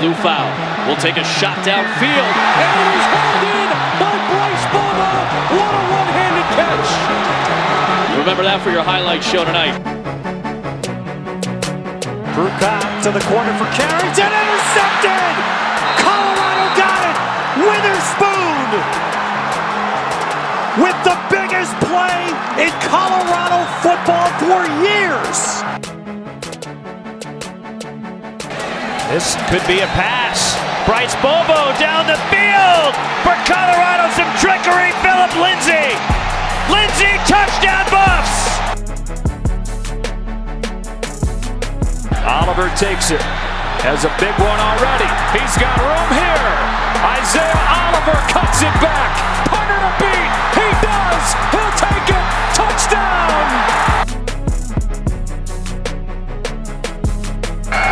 Liufau will take a shot downfield, and it is held in by Bryce Bobo. What a one-handed catch! Remember that for your highlight show tonight. Prukop to the corner for Carrington, intercepted! Colorado got it! Witherspoon! With the biggest play in Colorado football for years! This could be a pass. Bryce Bobo down the field for Colorado. Some trickery. Phillip Lindsay. Lindsay touchdown Buffs. Oliver takes it. Has a big one already. He's got room here. Isaiah Oliver cuts it back. Punter to beat. He does. He'll take it. Touchdown.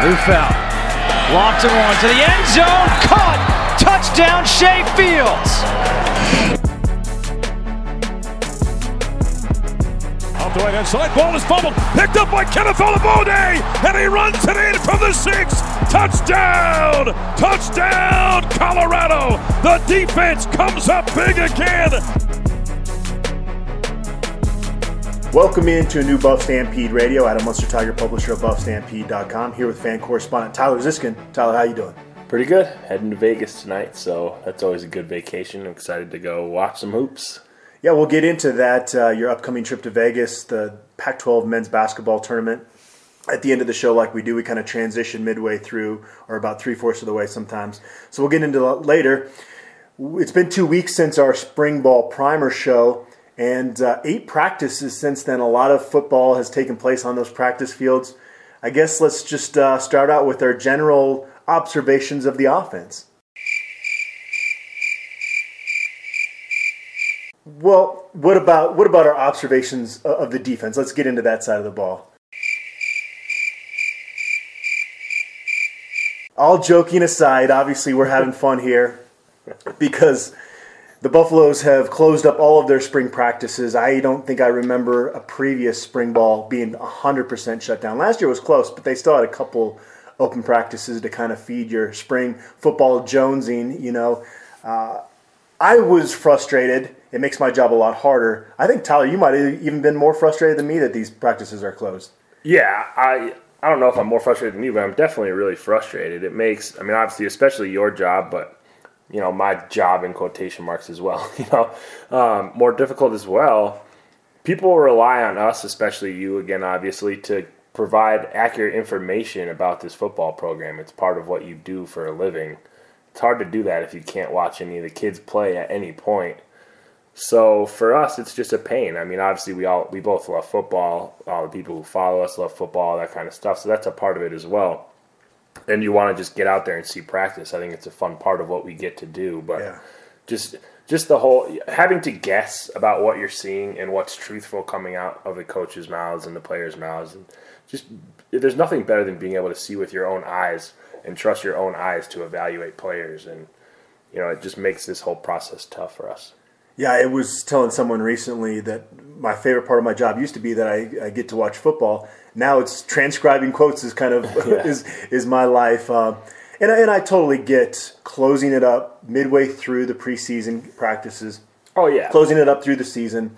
Liufau. Locked and one to the end zone. Caught. Touchdown, Shay Fields. Off the right hand side, ball is fumbled, picked up by Kenneth Olugbode, and he runs it in from the six. Touchdown! Touchdown, Colorado! The defense comes up big again. Welcome into a new Buff Stampede Radio. Adam Munsterteiger, publisher of BuffStampede.com, here with fan correspondent Tyler Ziskin. Tyler, how you doing? Pretty good. Heading to Vegas tonight, so that's always a good vacation. I'm excited to go watch some hoops. Yeah, we'll get into that. Uh, your upcoming trip to Vegas, the Pac-12 men's basketball tournament. At the end of the show, like we do, we kind of transition midway through, or about three fourths of the way sometimes. So we'll get into that later. It's been two weeks since our spring ball primer show. And uh, eight practices since then. A lot of football has taken place on those practice fields. I guess let's just uh, start out with our general observations of the offense. Well, what about what about our observations of the defense? Let's get into that side of the ball. All joking aside, obviously we're having fun here because the Buffaloes have closed up all of their spring practices. I don't think I remember a previous spring ball being 100% shut down. Last year was close, but they still had a couple open practices to kind of feed your spring football jonesing, you know. Uh, I was frustrated. It makes my job a lot harder. I think Tyler, you might have even been more frustrated than me that these practices are closed. Yeah, I I don't know if I'm more frustrated than you, but I'm definitely really frustrated. It makes I mean obviously especially your job, but you know my job in quotation marks as well you know um, more difficult as well people rely on us especially you again obviously to provide accurate information about this football program. It's part of what you do for a living. It's hard to do that if you can't watch any of the kids play at any point. So for us it's just a pain. I mean obviously we all we both love football. All the people who follow us love football that kind of stuff. So that's a part of it as well and you want to just get out there and see practice. I think it's a fun part of what we get to do. But yeah. just just the whole having to guess about what you're seeing and what's truthful coming out of the coaches' mouths and the players' mouths, and just there's nothing better than being able to see with your own eyes and trust your own eyes to evaluate players, and you know it just makes this whole process tough for us. Yeah, I was telling someone recently that my favorite part of my job used to be that I, I get to watch football. Now it's transcribing quotes is kind of yeah. is is my life. Uh, and, and I totally get closing it up midway through the preseason practices. Oh yeah, closing it up through the season.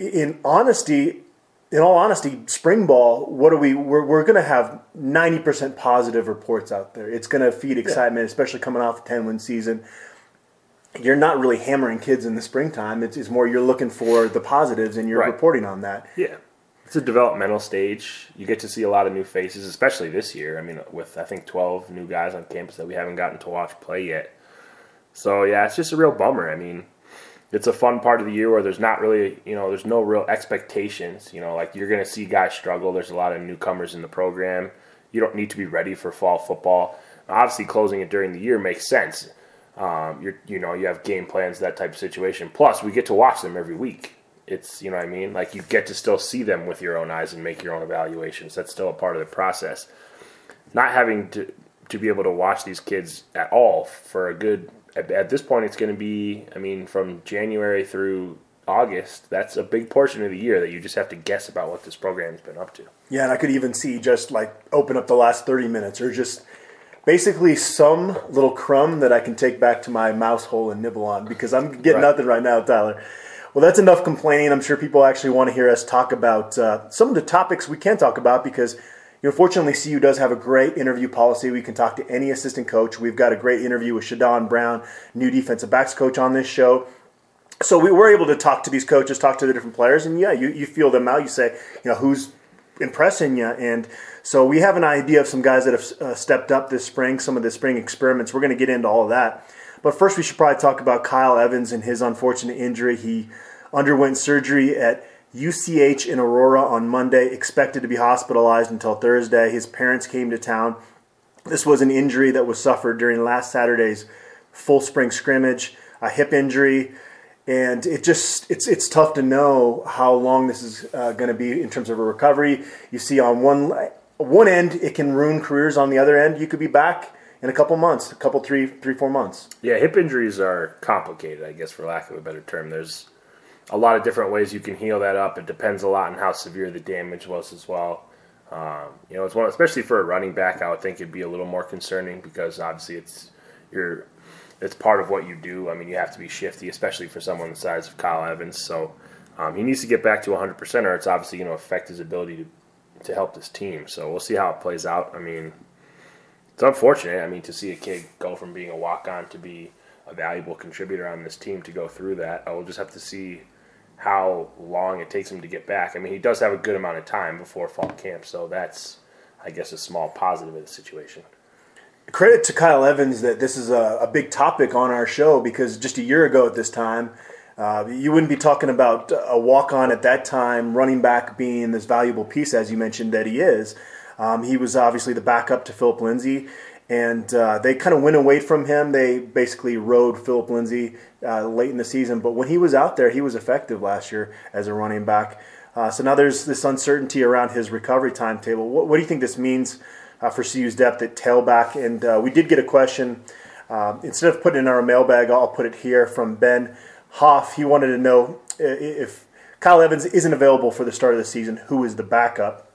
In honesty, in all honesty, spring ball, what are we? We're, we're going to have ninety percent positive reports out there. It's going to feed excitement, yeah. especially coming off the ten win season you're not really hammering kids in the springtime. It's, it's more you're looking for the positives and you're right. reporting on that. Yeah. It's a developmental stage. You get to see a lot of new faces, especially this year. I mean, with I think 12 new guys on campus that we haven't gotten to watch play yet. So, yeah, it's just a real bummer. I mean, it's a fun part of the year where there's not really, you know, there's no real expectations. You know, like you're going to see guys struggle. There's a lot of newcomers in the program. You don't need to be ready for fall football. Obviously, closing it during the year makes sense um, you're, you know, you have game plans, that type of situation. Plus, we get to watch them every week. It's, you know what I mean? Like, you get to still see them with your own eyes and make your own evaluations. That's still a part of the process. Not having to, to be able to watch these kids at all for a good, at, at this point, it's going to be, I mean, from January through August, that's a big portion of the year that you just have to guess about what this program's been up to. Yeah, and I could even see just like open up the last 30 minutes or just basically some little crumb that I can take back to my mouse hole and nibble on because I'm getting Right. nothing right now, Tyler. Well, that's enough complaining. I'm sure people actually want to hear us talk about uh, some of the topics we can talk about because, you know, fortunately, CU does have a great interview policy. We can talk to any assistant coach. We've got a great interview with Shadon Brown, new defensive backs coach, on this show. So we were able to talk to these coaches, talk to the different players, and yeah, you, you feel them out. You say, you know, who's impressing you, and so we have an idea of some guys that have uh, stepped up this spring, some of the spring experiments. We're going to get into all of that, but first we should probably talk about Kyle Evans and his unfortunate injury. He underwent surgery at UCH in Aurora on Monday, expected to be hospitalized until Thursday. His parents came to town. This was an injury that was suffered during last Saturday's full spring scrimmage, a hip injury, and it just it's it's tough to know how long this is uh, going to be in terms of a recovery. You see, on one one end, it can ruin careers. On the other end, you could be back in a couple months, a couple three three four months. Yeah, hip injuries are complicated, I guess, for lack of a better term. There's a lot of different ways you can heal that up. It depends a lot on how severe the damage was as well. Um, you know, it's one, especially for a running back. I would think it'd be a little more concerning because obviously it's you're it's part of what you do. I mean, you have to be shifty, especially for someone the size of Kyle Evans. So um, he needs to get back to 100%, or it's obviously going to affect his ability to to help this team. So we'll see how it plays out. I mean, it's unfortunate. I mean, to see a kid go from being a walk on to be a valuable contributor on this team to go through that. I will just have to see how long it takes him to get back. I mean, he does have a good amount of time before fall camp, so that's, I guess, a small positive of the situation. credit to Kyle Evans that this is a, a big topic on our show because just a year ago at this time, uh, you wouldn't be talking about a walk on at that time, running back being this valuable piece, as you mentioned that he is. Um, he was obviously the backup to Phillip Lindsay, and uh, they kind of went away from him. They basically rode Phillip Lindsay uh, late in the season, but when he was out there, he was effective last year as a running back. Uh, so now there's this uncertainty around his recovery timetable. What, what do you think this means uh, for CU's depth at tailback? And uh, we did get a question. Um, instead of putting it in our mailbag, I'll put it here from Ben Hoff. He wanted to know if Kyle Evans isn't available for the start of the season, who is the backup?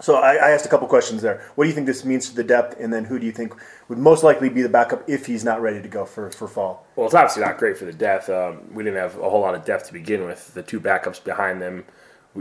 So I, I asked a couple questions there. What do you think this means to the depth, and then who do you think would most likely be the backup if he's not ready to go for, for fall? Well, it's obviously not great for the depth. Um, we didn't have a whole lot of depth to begin with. The two backups behind them.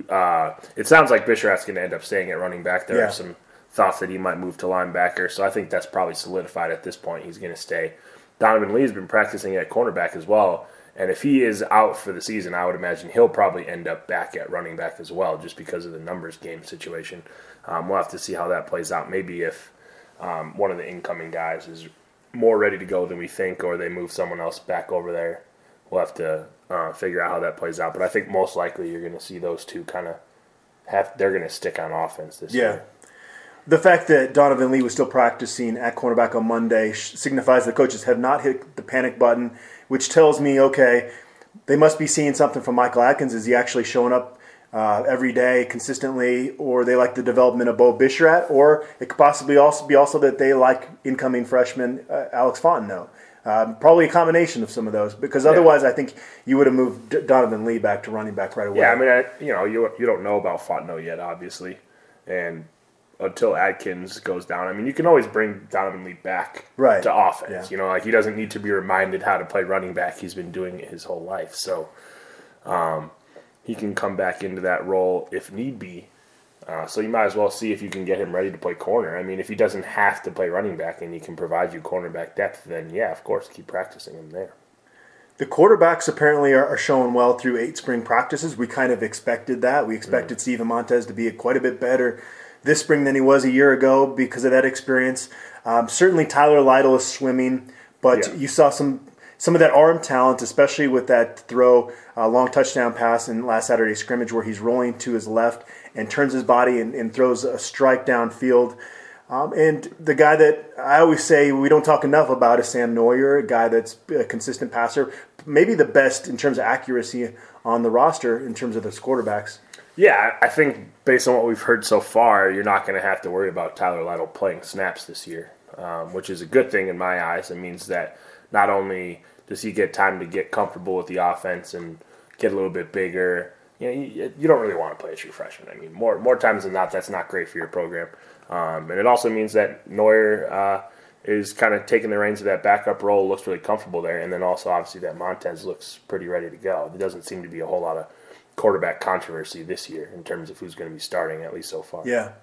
Uh, it sounds like Bisharat's going to end up staying at running back. There Yeah. are some thoughts that he might move to linebacker, so I think that's probably solidified at this point. He's going to stay. Donovan Lee's been practicing at cornerback as well, and if he is out for the season, I would imagine he'll probably end up back at running back as well, just because of the numbers game situation. Um, we'll have to see how that plays out. Maybe if um, one of the incoming guys is more ready to go than we think, or they move someone else back over there. We'll have to uh, figure out how that plays out. But I think most likely you're going to see those two kind of have. They're going to stick on offense this Yeah. year. The fact that Donovan Lee was still practicing at cornerback on Monday signifies the coaches have not hit the panic button, which tells me, okay, they must be seeing something from Michael Adkins. Is he actually showing up uh, every day consistently, or they like the development of Beau Bisharat, or it could possibly also be also that they like incoming freshman uh, Alex Fontenot. Um, probably a combination of some of those, because otherwise, I think you would have moved D- Donovan Lee back to running back right away. Yeah, I mean, I, you know, you you don't know about Fontenot yet, obviously, and until Adkins goes down, I mean, you can always bring Donovan Lee back Right. to offense. Yeah. You know, like he doesn't need to be reminded how to play running back. He's been doing it his whole life, so um, he can come back into that role if need be. Uh, so you might as well see if you can get him ready to play corner. I mean, if he doesn't have to play running back and he can provide you cornerback depth, then yeah, of course, keep practicing him there. The quarterbacks apparently are, are showing well through eight spring practices. We kind of expected that. We expected Steven Montez to be quite a bit better this spring than he was a year ago because of that experience. Um, certainly, Tyler Lytle is swimming, but Yeah. you saw some some of that arm talent, especially with that throw, uh, long touchdown pass in last Saturday's scrimmage where he's rolling to his left and turns his body and, and throws a strike downfield. Um, and the guy that I always say we don't talk enough about is Sam Noyer, a guy that's a consistent passer, maybe the best in terms of accuracy on the roster in terms of those quarterbacks. Yeah, I think based on what we've heard so far, you're not going to have to worry about Tyler Lytle playing snaps this year, um, which is a good thing in my eyes. It means that not only does he get time to get comfortable with the offense and get a little bit bigger, you know, you, you don't really want to play a true freshman. I mean, more more times than not, that's not great for your program. Um, and it also means that Noyer uh, is kind of taking the reins of that backup role, looks really comfortable there, and then also obviously that Montez looks pretty ready to go. There doesn't seem to be a whole lot of quarterback controversy this year in terms of who's going to be starting, at least so far. Yeah.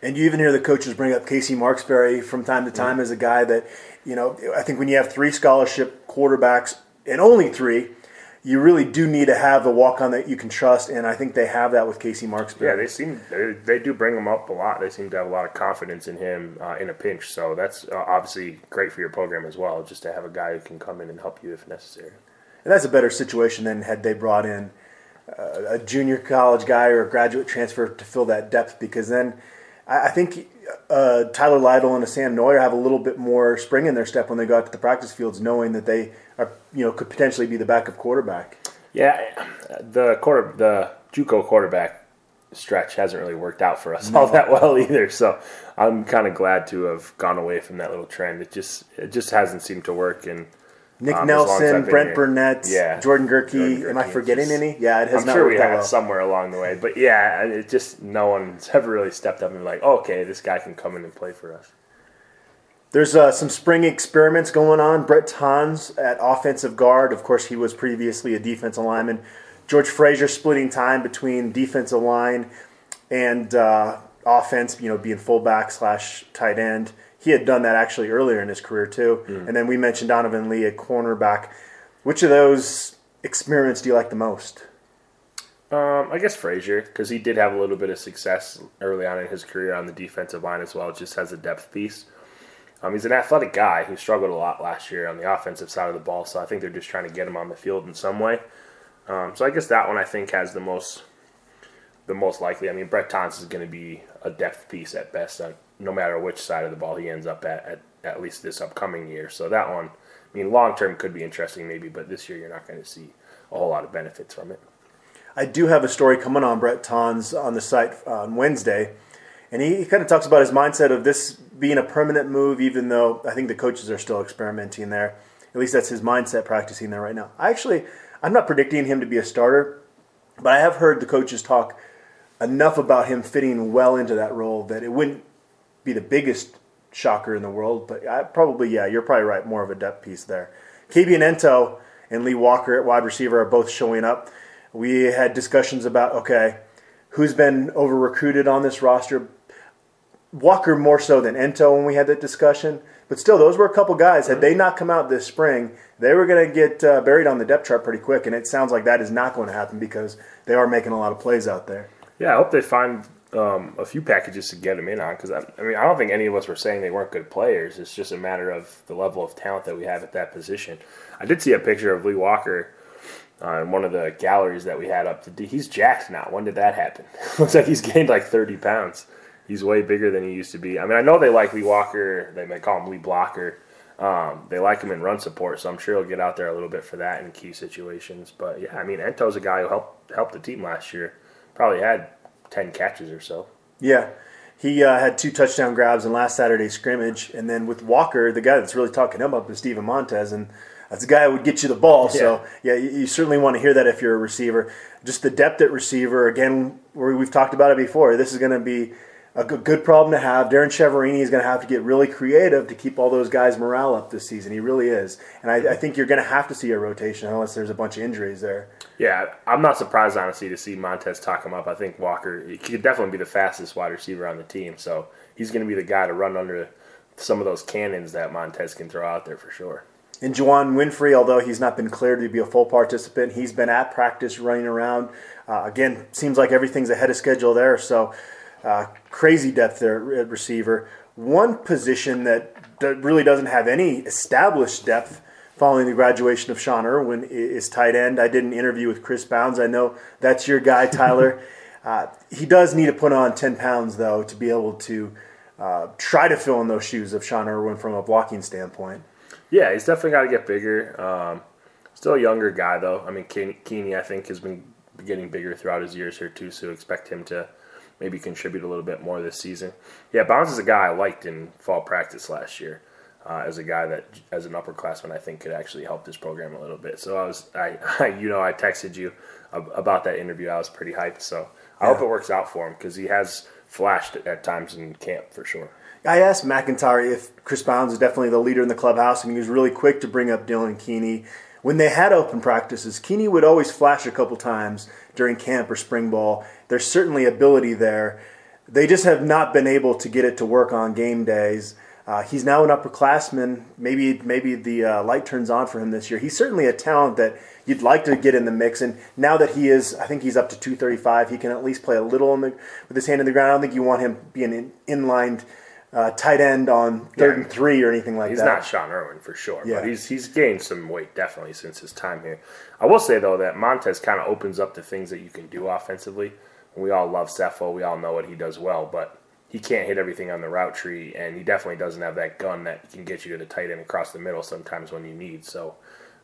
And you even hear the coaches bring up Casey Marksberry from time to time as a guy that, you know, I think when you have three scholarship quarterbacks and only three, you really do need to have the walk on that you can trust, and I think they have that with Casey Marksberry. Yeah, they seem they, they do bring him up a lot. They seem to have a lot of confidence in him uh, in a pinch. So that's uh, obviously great for your program as well, just to have a guy who can come in and help you if necessary. And that's a better situation than had they brought in a junior college guy or a graduate transfer to fill that depth, because then I, I think uh, Tyler Lytle and a Sam Noyer have a little bit more spring in their step when they go out to the practice fields, knowing that they are, you know, could potentially be the backup quarterback. Yeah, the quarter, the JUCO quarterback stretch hasn't really worked out for us all that well either. So I'm kind of glad to have gone away from that little trend. It just it just hasn't seemed to work. And Nick Um, as long as I've Nelson, Brent here. Burnett, Yeah. Jordan. Jordan Am I forgetting just- any? Yeah, it has I'm not sure we have well. somewhere along the way. But yeah, it just no one's ever really stepped up and like, oh, okay, this guy can come in and play for us. There's uh, some spring experiments going on. Brett Tonz at offensive guard. Of course, he was previously a defensive lineman. George Frazier splitting time between defensive line and uh, offense, you know, being fullback slash tight end. He had done that actually earlier in his career, too. And then we mentioned Donovan Lee, a cornerback. Which of those experiments do you like the most? Um, I guess Frazier because he did have a little bit of success early on in his career on the defensive line as well. Just as a depth piece. Um, he's an athletic guy who struggled a lot last year on the offensive side of the ball, so I think they're just trying to get him on the field in some way. Um, so I guess that one I think has the most the most likely. I mean, Brett Thompson is going to be a depth piece at best, no matter which side of the ball he ends up at, at at least this upcoming year. So that one, I mean, long term could be interesting maybe, but this year you're not going to see a whole lot of benefits from it. I do have a story coming on Brett Tonz on the site on Wednesday, and he, he kind of talks about his mindset of this being a permanent move, even though I think the coaches are still experimenting there. At least that's his mindset practicing there right now. I actually, I'm not predicting him to be a starter, but I have heard the coaches talk enough about him fitting well into that role that it wouldn't be the biggest shocker in the world. But I probably, yeah, you're probably right. More of a depth piece there. Kabion Ento and Lee Walker at wide receiver are both showing up. We had discussions about okay, who's been over recruited on this roster. Walker more so than Ento when we had that discussion, but still, those were a couple guys. Had they not come out this spring, they were going to get uh, buried on the depth chart pretty quick, and it sounds like that is not going to happen because they are making a lot of plays out there. Yeah, I hope they find um, a few packages to get them in on because I, I mean I don't think any of us were saying they weren't good players. It's just a matter of the level of talent that we have at that position. I did see a picture of Lee Walker uh, in one of the galleries that we had up. To, he's jacked now. When did that happen? Looks like he's gained like thirty pounds. He's way bigger than he used to be. I mean, I know they like Lee Walker. They may call him Lee Blocker. Um, they like him in run support, so I'm sure he'll get out there a little bit for that in key situations. But yeah, I mean, Ento's a guy who helped helped the team last year. Probably had ten catches or so. Yeah, he uh, had two touchdown grabs in last Saturday's scrimmage, and then with Walker, the guy that's really talking him up is Steven Montez, and that's the guy that would get you the ball. So yeah, you, you certainly want to hear that if you're a receiver. Just the depth at receiver again, where we've talked about it before. This is going to be a good, problem to have. Darrin Chiaverini is going to have to get really creative to keep all those guys' morale up this season. He really is, and I, I think you're going to have to see a rotation unless there's a bunch of injuries there. Yeah, I'm not surprised honestly to see Montez talk him up. I think Walker he could definitely be the fastest wide receiver on the team, so he's going to be the guy to run under some of those cannons that Montez can throw out there for sure. And Juwann Winfree, although he's not been cleared to be a full participant, he's been at practice running around. Uh, again, seems like everything's ahead of schedule there. So uh, crazy depth there at receiver. One position that d- really doesn't have any established depth following the graduation of Sean Irwin is tight end. I did an interview with Chris Bounds. I know that's your guy, Tyler. uh, he does need to put on 10 pounds, though, to be able to uh, try to fill in those shoes of Sean Irwin from a blocking standpoint. Yeah, he's definitely got to get bigger. Um, still a younger guy though. I mean, Keen- Keeney I think has been getting bigger throughout his years here too, so expect him to maybe contribute a little bit more this season. Yeah, Bounds is a guy I liked in fall practice last year. Uh, as a guy that, as an upperclassman, I think could actually help this program a little bit. So I was, I, you know, I texted you ab- about that interview. I was pretty hyped. So I hope it works out for him because he has flashed at times in camp for sure. I asked MacIntyre if Chris Bounds is definitely the leader in the clubhouse, and he was really quick to bring up Dylan Keeney. When they had open practices, Keeney would always flash a couple times during camp or spring ball. There's certainly ability there. They just have not been able to get it to work on game days. Uh, he's now an upperclassman. Maybe maybe the uh, light turns on for him this year. He's certainly a talent that you'd like to get in the mix. And now that he is, I think he's up to 235. He can at least play a little the, with his hand in the ground. I don't think you want him being in inline uh, tight end on third yeah, and three or anything like he's that. He's not Sean Irwin for sure, yeah. but he's he's gained some weight definitely since his time here. I will say though that Montez kind of opens up the things that you can do offensively. We all love Sefo. We all know what he does well, but he can't hit everything on the route tree, and he definitely doesn't have that gun that can get you to the tight end across the middle sometimes when you need. So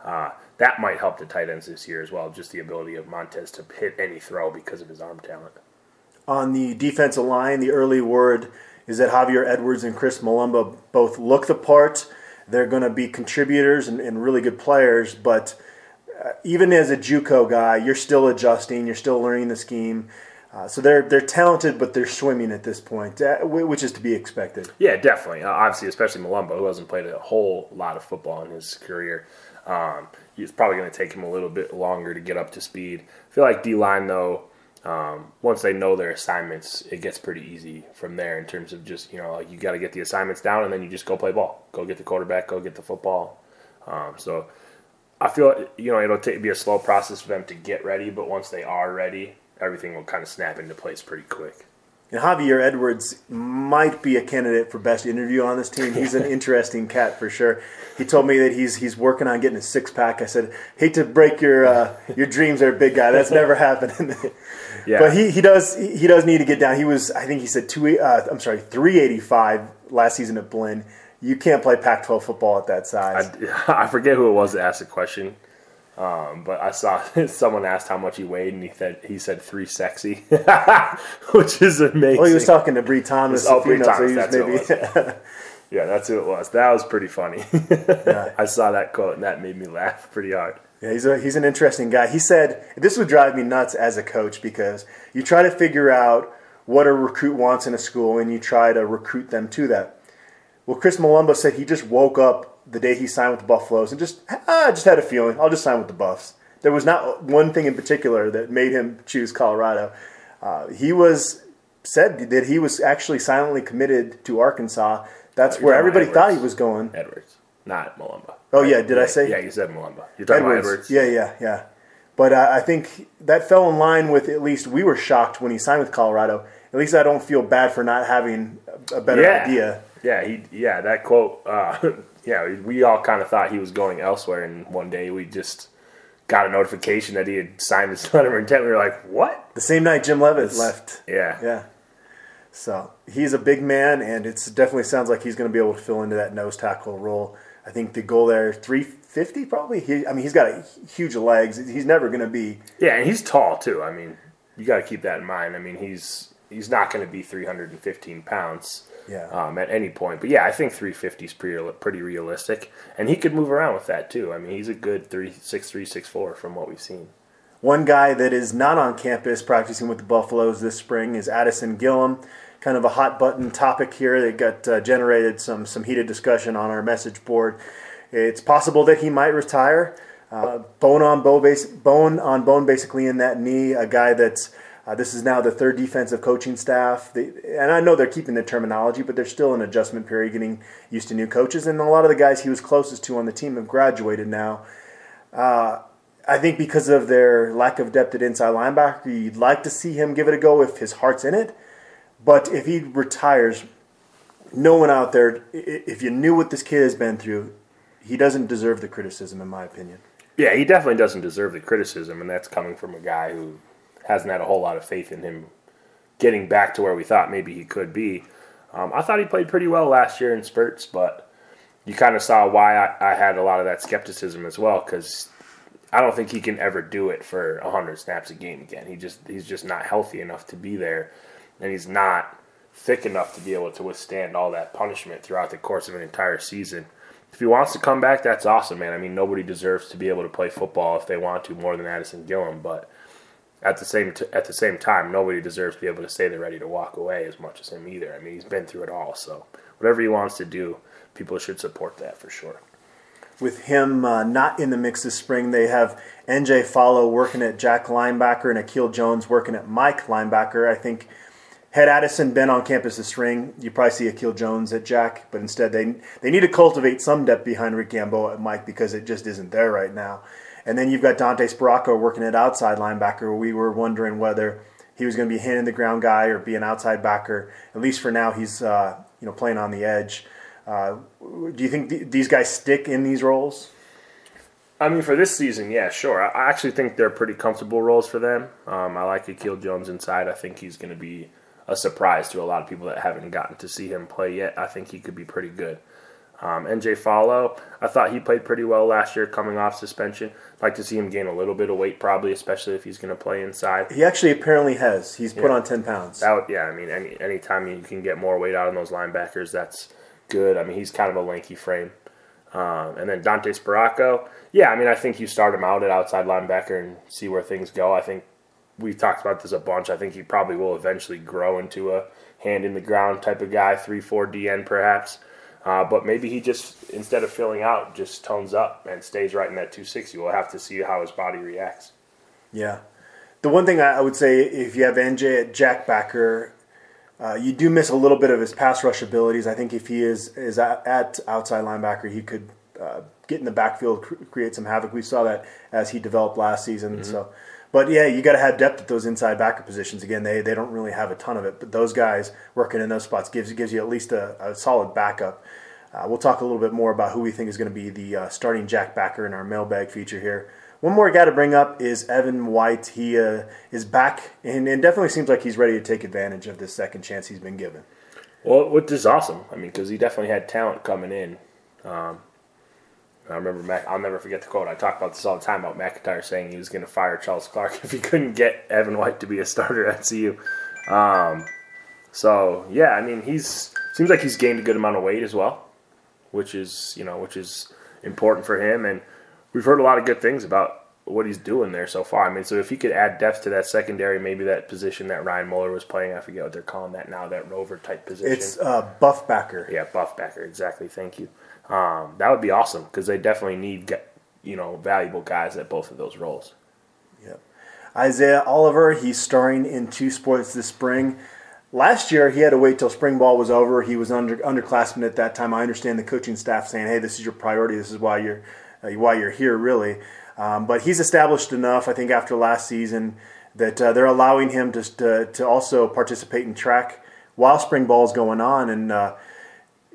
uh, that might help the tight ends this year as well, just the ability of Montez to hit any throw because of his arm talent. On the defensive line, the early word is that Javier Edwards and Chris Mulumba both look the part. They're going to be contributors and, and really good players, but uh, even as a JUCO guy, you're still adjusting, you're still learning the scheme. Uh, so they're they're talented, but they're swimming at this point, uh, which is to be expected. Yeah, definitely. Uh, obviously, especially Mulumba, who hasn't played a whole lot of football in his career. Um, it's probably going to take him a little bit longer to get up to speed. I feel like D line though, um, once they know their assignments, it gets pretty easy from there in terms of just you know like you got to get the assignments down and then you just go play ball, go get the quarterback, go get the football. Um, so I feel you know it'll take, be a slow process for them to get ready, but once they are ready, everything will kind of snap into place pretty quick. And Javier Edwards might be a candidate for best interview on this team. He's an interesting cat for sure. He told me that he's he's working on getting a six pack. I said, hate to break your uh, your dreams, there, big guy. That's never happened. yeah. But he, he does he does need to get down. He was I think he said two uh, I'm sorry three eighty five last season at Blinn. You can't play Pac-12 football at that size. I, I forget who it was that asked the question. Um, but I saw someone asked how much he weighed, and he said he said three sexy, which is amazing. Well, he was talking to Bree Thomas. Oh, Bree Thomas. So that's maybe... it yeah, that's who it was. That was pretty funny. yeah. I saw that quote, and that made me laugh pretty hard. Yeah, he's a, he's an interesting guy. He said this would drive me nuts as a coach because you try to figure out what a recruit wants in a school, and you try to recruit them to that. Well, Chris Mulumba said he just woke up the day he signed with the Buffaloes and just ah, just had a feeling I'll just sign with the Buffs. There was not one thing in particular that made him choose Colorado. Uh, he was said that he was actually silently committed to Arkansas. That's where everybody thought he was going. Edwards, not Mulumba. Oh yeah, did I say? Yeah, you said Mulumba. You're talking Edwards. about Edwards. Yeah, yeah, yeah. But uh, I think that fell in line with at least we were shocked when he signed with Colorado. At least I don't feel bad for not having a better yeah. idea. Yeah, he yeah that quote. Uh, yeah, we all kind of thought he was going elsewhere, and one day we just got a notification that he had signed his letter of intent. We were like, "What?" The same night Jim Leavitt it's, left. Yeah, yeah. So he's a big man, and it definitely sounds like he's going to be able to fill into that nose tackle role. I think the goal there, three fifty probably. He, I mean, he's got a, huge legs. He's never going to be. Yeah, and he's tall too. I mean, you got to keep that in mind. I mean, he's he's not going to be three hundred and fifteen pounds yeah. um, at any point. But yeah, I think 350 is pretty, pretty realistic, and he could move around with that too. I mean, he's a good three six three six four from what we've seen. One guy that is not on campus practicing with the Buffaloes this spring is Addison Gillam. Kind of a hot button topic here that got uh, generated some some heated discussion on our message board. It's possible that he might retire. Uh, bone on bone, base, bone on bone, basically in that knee. A guy that's uh, this is now the third defensive coaching staff. And I know they're keeping the terminology, but they're still in adjustment period, getting used to new coaches. And a lot of the guys he was closest to on the team have graduated now. Uh, I think because of their lack of depth at inside linebacker, you'd like to see him give it a go if his heart's in it. But if he retires, no one out there, if you knew what this kid has been through, he doesn't deserve the criticism, in my opinion. Yeah, he definitely doesn't deserve the criticism, and that's coming from a guy who hasn't had a whole lot of faith in him getting back to where we thought maybe he could be. Um, I thought he played pretty well last year in spurts, but you kind of saw why I, I, had a lot of that skepticism as well because I don't think he can ever do it for 100 snaps a game again. He just he's just not healthy enough to be there, and he's not thick enough to be able to withstand all that punishment throughout the course of an entire season. If he wants to come back, that's awesome, man. I mean, nobody deserves to be able to play football if they want to more than Addison Gillam, but at the same t- at the same time, nobody deserves to be able to say they're ready to walk away as much as him either. I mean, he's been through it all, so whatever he wants to do, people should support that for sure. With him uh, not in the mix this spring, they have NJ Falo working at Jack linebacker and Akil Jones working at Mike linebacker. I think had Addison been on campus this spring, you probably see Akil Jones at Jack, but instead they they need to cultivate some depth behind Rick Gamboa at Mike because it just isn't there right now. And then you've got Dante Sparaco working at outside linebacker. We were wondering whether he was going to be a hand in the ground guy or be an outside backer. At least for now, he's uh, you know playing on the edge. Uh, do you think th- these guys stick in these roles? I mean, for this season, yeah, sure. I actually think they're pretty comfortable roles for them. Um, I like Akil Jones inside. I think he's going to be a surprise to a lot of people that haven't gotten to see him play yet. I think he could be pretty good. Um, NJ Falo, I thought he played pretty well last year coming off suspension. I'd like to see him gain a little bit of weight, probably, especially if he's going to play inside. He actually apparently has. He's put yeah. on 10 pounds. That would, yeah, I mean, any anytime you can get more weight out of those linebackers, that's good. I mean, he's kind of a lanky frame. Um, and then Dante Sparaco, yeah, I mean, I think you start him out at outside linebacker and see where things go. I think we've talked about this a bunch. I think he probably will eventually grow into a hand in the ground type of guy, 3 4 DN perhaps. Uh, but maybe he just, instead of filling out, just tones up and stays right in that 260. We'll have to see how his body reacts. Yeah. The one thing I would say, if you have NJ at Jack Backer, uh, you do miss a little bit of his pass rush abilities. I think if he is is at, at outside linebacker, he could uh, get in the backfield, create some havoc. We saw that as he developed last season. Mm-hmm. So but yeah, you got to have depth at those inside backer positions. Again, they, they don't really have a ton of it, but those guys working in those spots gives gives you at least a, a solid backup. Uh, we'll talk a little bit more about who we think is going to be the uh, starting Jack Backer in our mailbag feature here. One more guy to bring up is Evan White. He uh, is back and, and definitely seems like he's ready to take advantage of this second chance he's been given. Well, which is awesome. I mean, because he definitely had talent coming in. Um, I remember Mac, I'll never forget the quote. I talk about this all the time about MacIntyre saying he was going to fire Charles Clark if he couldn't get Evan White to be a starter at CU. Um, so yeah, I mean he's seems like he's gained a good amount of weight as well, which is you know which is important for him. And we've heard a lot of good things about what he's doing there so far. I mean, so if he could add depth to that secondary, maybe that position that Ryan Moeller was playing, I forget what they're calling that now, that rover type position. It's uh, buff backer. Yeah, buff backer. Exactly. Thank you. Um, that would be awesome because they definitely need you know valuable guys at both of those roles. Yep. Isaiah Oliver, he's starring in two sports this spring. Last year, he had to wait till spring ball was over. He was under underclassman at that time. I understand the coaching staff saying, "Hey, this is your priority. This is why you're uh, why you're here, really." Um, but he's established enough, I think, after last season that uh, they're allowing him to, to, to also participate in track while spring ball is going on, and uh,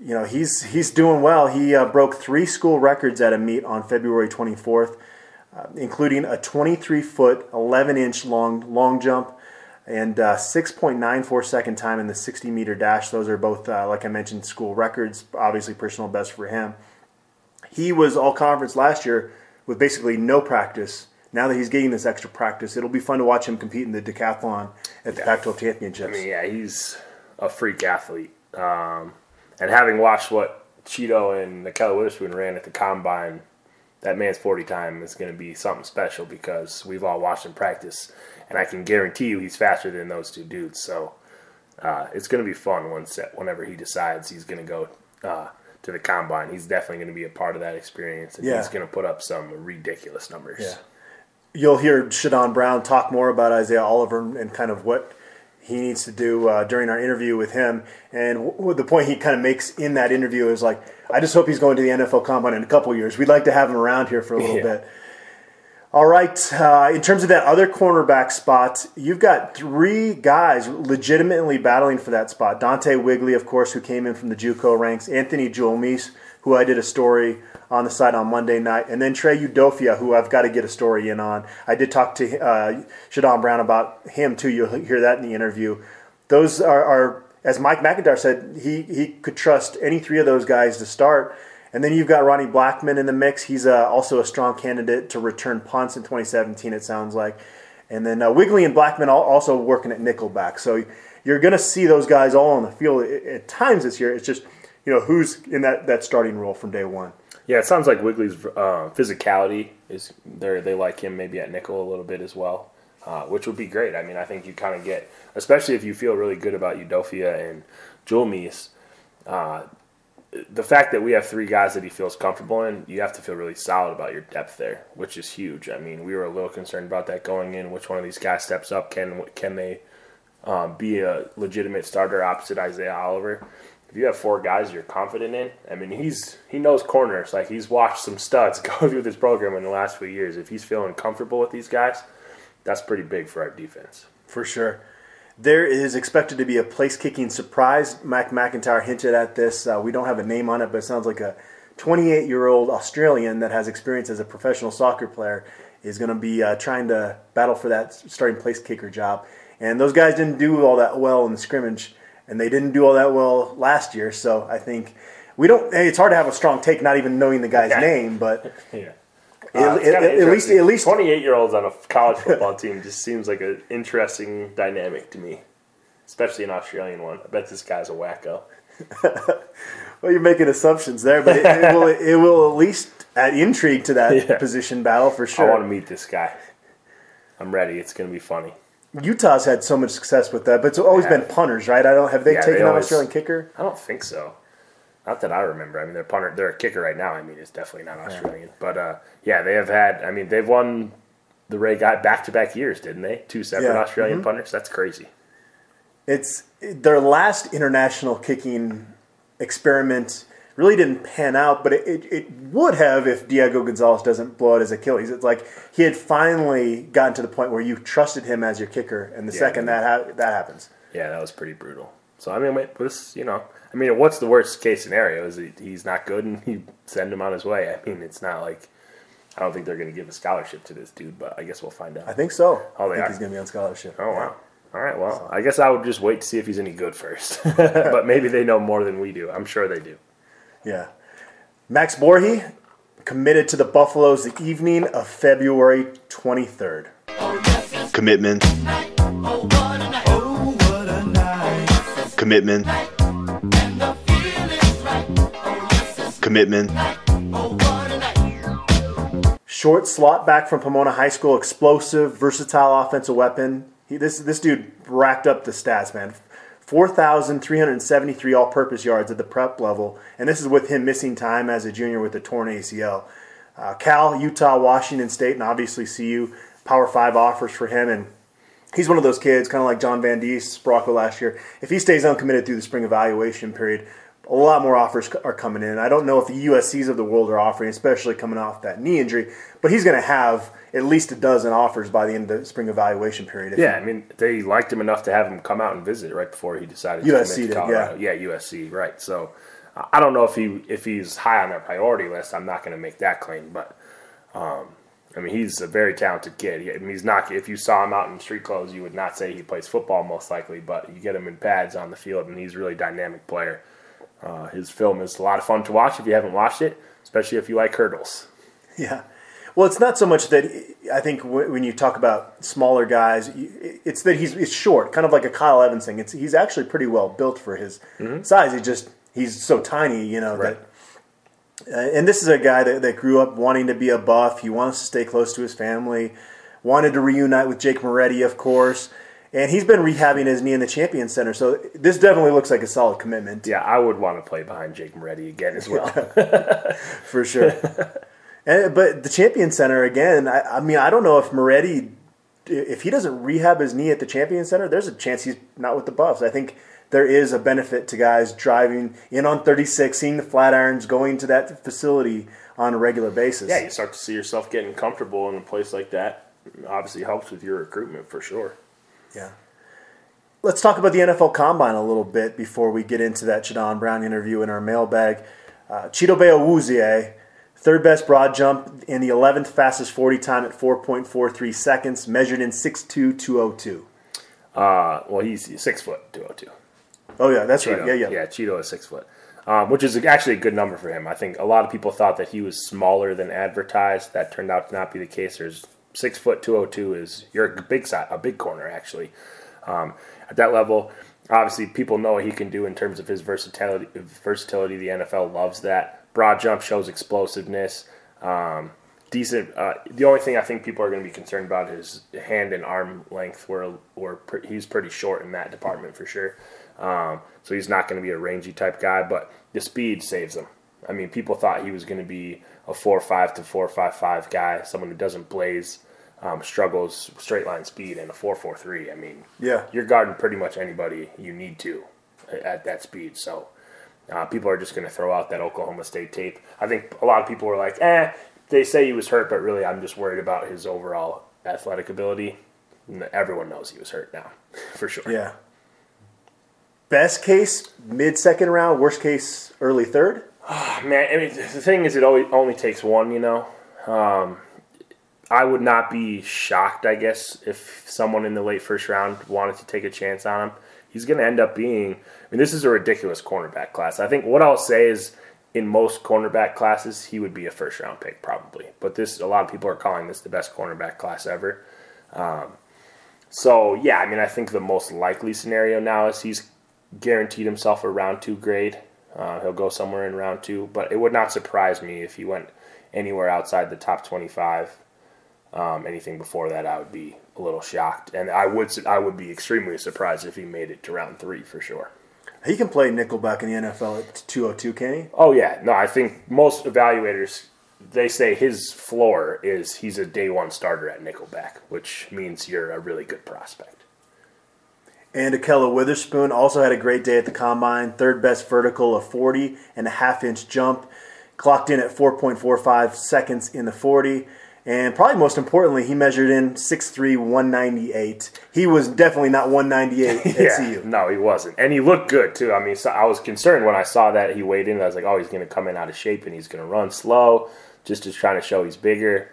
you know, he's he's doing well. He uh, broke three school records at a meet on February 24th, uh, including a 23 foot, 11 inch long long jump, and uh, 6.94 second time in the 60 meter dash. Those are both, uh, like I mentioned, school records. Obviously, personal best for him. He was all conference last year with basically no practice. Now that he's getting this extra practice, it'll be fun to watch him compete in the decathlon at the Pac-12 championships. I mean, yeah, he's a freak athlete. Um, and having watched what Chido and Ahkello Witherspoon ran at the combine, that man's 40 time is going to be something special because we've all watched him practice, and I can guarantee you he's faster than those two dudes. So uh, it's going to be fun once whenever he decides he's going to go uh, to the combine. He's definitely going to be a part of that experience, and yeah. he's going to put up some ridiculous numbers. Yeah. You'll hear Shadon Brown talk more about Isaiah Oliver and kind of what he needs to do uh, during our interview with him. And w- the point he kind of makes in that interview is like, I just hope he's going to the NFL Combine in a couple years. We'd like to have him around here for a little yeah. bit. All right. Uh, in terms of that other cornerback spot, you've got three guys legitimately battling for that spot. Dante Wigley, of course, who came in from the JUCO ranks. Anthony Julmisse, who I did a story on the site on Monday night, and then Trey Udofia, who I've got to get a story in on. I did talk to uh, Shadon Brown about him too. You'll hear that in the interview. Those are, are, as Mike MacIntyre said, he he could trust any three of those guys to start. And then you've got Ronnie Blackman in the mix. He's uh, also a strong candidate to return punts in 2017. It sounds like. And then uh, Wigley and Blackman also working at nickelback. So you're going to see those guys all on the field at times this year. It's just you know who's in that, that starting role from day one. Yeah, it sounds like Wigley's uh, physicality is there. They like him maybe at nickel a little bit as well. uh, which would be great. I mean, I think you kind of get, especially if you feel really good about Udofia and Julmisse, uh, the fact that we have three guys that he feels comfortable in, you have to feel really solid about your depth there, which is huge. I mean, we were a little concerned about that going in. Which one of these guys steps up? Can can they um, be a legitimate starter opposite Isaiah Oliver? If you have four guys you're confident in, I mean, he's he knows corners. Like he's watched some studs go through this program in the last few years. If he's feeling comfortable with these guys, that's pretty big for our defense. For sure. There is expected to be a place kicking surprise. Mac MacIntyre hinted at this. Uh, we don't have a name on it, but it sounds like a 28 year old Australian that has experience as a professional soccer player is going to be uh, trying to battle for that starting place kicker job. And those guys didn't do all that well in the scrimmage, and they didn't do all that well last year. So I think we don't. Hey, it's hard to have a strong take not even knowing the guy's Yeah. name, but Yeah. at, Uh, at- kinda at least at least 28 year olds on a college football team just seems like an interesting dynamic to me, especially an Australian one. I bet this guy's a wacko. Well, you're making assumptions there, but it, it will it will at least add intrigue to that Yeah. position battle for sure. I want to meet this guy. I'm ready. It's going to be funny. Utah's had so much success with that, but it's always Yeah. been punters, right? I don't have they Yeah, taken they an always- Australian kicker. I don't think so. Not that I remember. I mean, they're punter. They're a kicker right now. I mean, it's definitely not Australian. But uh, yeah, they have had. I mean, they've won the Ray Guy back to back years, didn't they? Two separate Yeah. Mm-hmm. Australian punters. That's crazy. It's their last international kicking experiment really didn't pan out, but it, it, it would have if Diego Gonzalez doesn't blow out his Achilles. It's like he had finally gotten to the point where you trusted him as your kicker, and the Yeah. second that ha- that happens, Yeah, that was pretty brutal. So I mean, this you know, I mean, what's the worst case scenario? Is he, he's not good and you send him on his way? I mean, it's not like I don't think they're going to give a scholarship to this dude, but I guess we'll find out. I think so. Oh, I think are? he's going to be on scholarship. Oh wow. All right, well, I guess I would just wait to see if he's any good first. but maybe they know more than we do. I'm sure they do. Yeah. Max Borghi committed to the Buffaloes the evening of February 23rd. commitment, commitment, commitment, Short slot back from Pomona High School, explosive, versatile offensive weapon. He, this this dude racked up the stats, man. 4,373 all-purpose yards at the prep level, and this is with him missing time as a junior with a torn ACL. Uh, Cal, Utah, Washington State, and obviously CU Power Five offers for him, and he's one of those kids, kind of like John Van Diest, Sprockle last year. If he stays uncommitted through the spring evaluation period, a lot more offers are coming in. I don't know if the USCs of the world are offering, especially coming off that knee injury, but he's going to have at least a dozen offers by the end of the spring evaluation period. Yeah, I mean, they liked him enough to have him come out and visit right before he decided to USC commit did, to Colorado. Yeah. USC, right. So I don't know if he if he's high on their priority list. I'm not going to make that claim, but um, I mean, he's a very talented kid. I mean, he's not. If you saw him out in street clothes, you would not say he plays football most likely, but you get him in pads on the field, and he's a really dynamic player. Uh, his film is a lot of fun to watch if you haven't watched it, especially if you like hurdles. Yeah. Well, it's not so much that I think when you talk about smaller guys, it's that he's, he's short, kind of like a Kyle Evans thing. It's he's actually pretty well built for his size. He just he's so tiny, you know. Right. That, uh, and this is a guy that, that grew up wanting to be a buff. He wants to stay close to his family. Wanted to reunite with Jake Moretti, of course. And he's been rehabbing his knee in the Champions Center, so this definitely looks like a solid commitment Yeah, I would want to play behind Jake Moretti again as well. for sure. and, but the Champion Center again. I, I mean, I don't know if Moretti, if he doesn't rehab his knee at the Champion Center, there's a chance he's not with the Buffs. I think there is a benefit to guys driving in on 36, seeing the Flatirons, going to that facility on a regular basis. yeah, you start to see yourself getting comfortable in a place like that. Obviously, helps with your recruitment for sure. Yeah. Let's talk about the NFL Combine a little bit before we get into that Shadon Brown interview in our mailbag. Uh, Chido Awuzie, third best broad jump in the 11th fastest 40 time at 4.43 seconds, measured in 6'2", 202. Uh, well, he's six foot, two hundred two. Oh, yeah, that's Chido. right. Yeah, yeah. yeah. Chido is six foot, um, which is actually a good number for him. I think a lot of people thought that he was smaller than advertised. That turned out to not be the case. There's six foot two hundred two is you're a big side, a big corner actually. Um, at that level, obviously, people know what he can do in terms of his versatility. Versatility, the NFL loves that. Broad jump shows explosiveness. Um, decent. Uh, the only thing I think people are going to be concerned about is hand and arm length. Where where pre- he's pretty short in that department for sure. Um, so he's not going to be a rangy type guy, but the speed saves him. I mean, people thought he was going to be a four five to four five five guy, someone who doesn't blaze, um, struggles straight line speed, and a four four three. I mean, Yeah. you're guarding pretty much anybody you need to at that speed. So uh, people are just going to throw out that Oklahoma State tape. I think a lot of people were like, eh, they say he was hurt, but really I'm just worried about his overall athletic ability. And Everyone knows he was hurt now, for sure. Yeah. Best case, mid second round. Worst case, early third. Oh, Man, I mean, the thing is, it only, only takes one, you know. Um, I would not be shocked, I guess, if someone in the late first round wanted to take a chance on him. He's going to end up being. I mean, this is a ridiculous cornerback class. I think what I'll say is, in most cornerback classes, he would be a first round pick probably. But this, a lot of people are calling this the best cornerback class ever. Um, so yeah, I mean, I think the most likely scenario now is he's guaranteed himself a round two grade. Uh, he'll go somewhere in round two, but it would not surprise me if he went anywhere outside the top 25. Um, anything before that, I would be a little shocked, and I would I would be extremely surprised if he made it to round three for sure. He can play nickelback in the NFL at 202, can he? Oh yeah, no, I think most evaluators they say his floor is he's a day one starter at nickelback, which means you're a really good prospect. And Ahkello Witherspoon also had a great day at the combine. Third best vertical of 40 and a half inch jump. Clocked in at 4.45 seconds in the 40. And probably most importantly, he measured in 6'3, 198. He was definitely not 198 at Yeah, CU. no, he wasn't, and he looked good too. I mean, so I was concerned when I saw that he weighed in. I was like, oh, he's going to come in out of shape and he's going to run slow, just to trying to show he's bigger.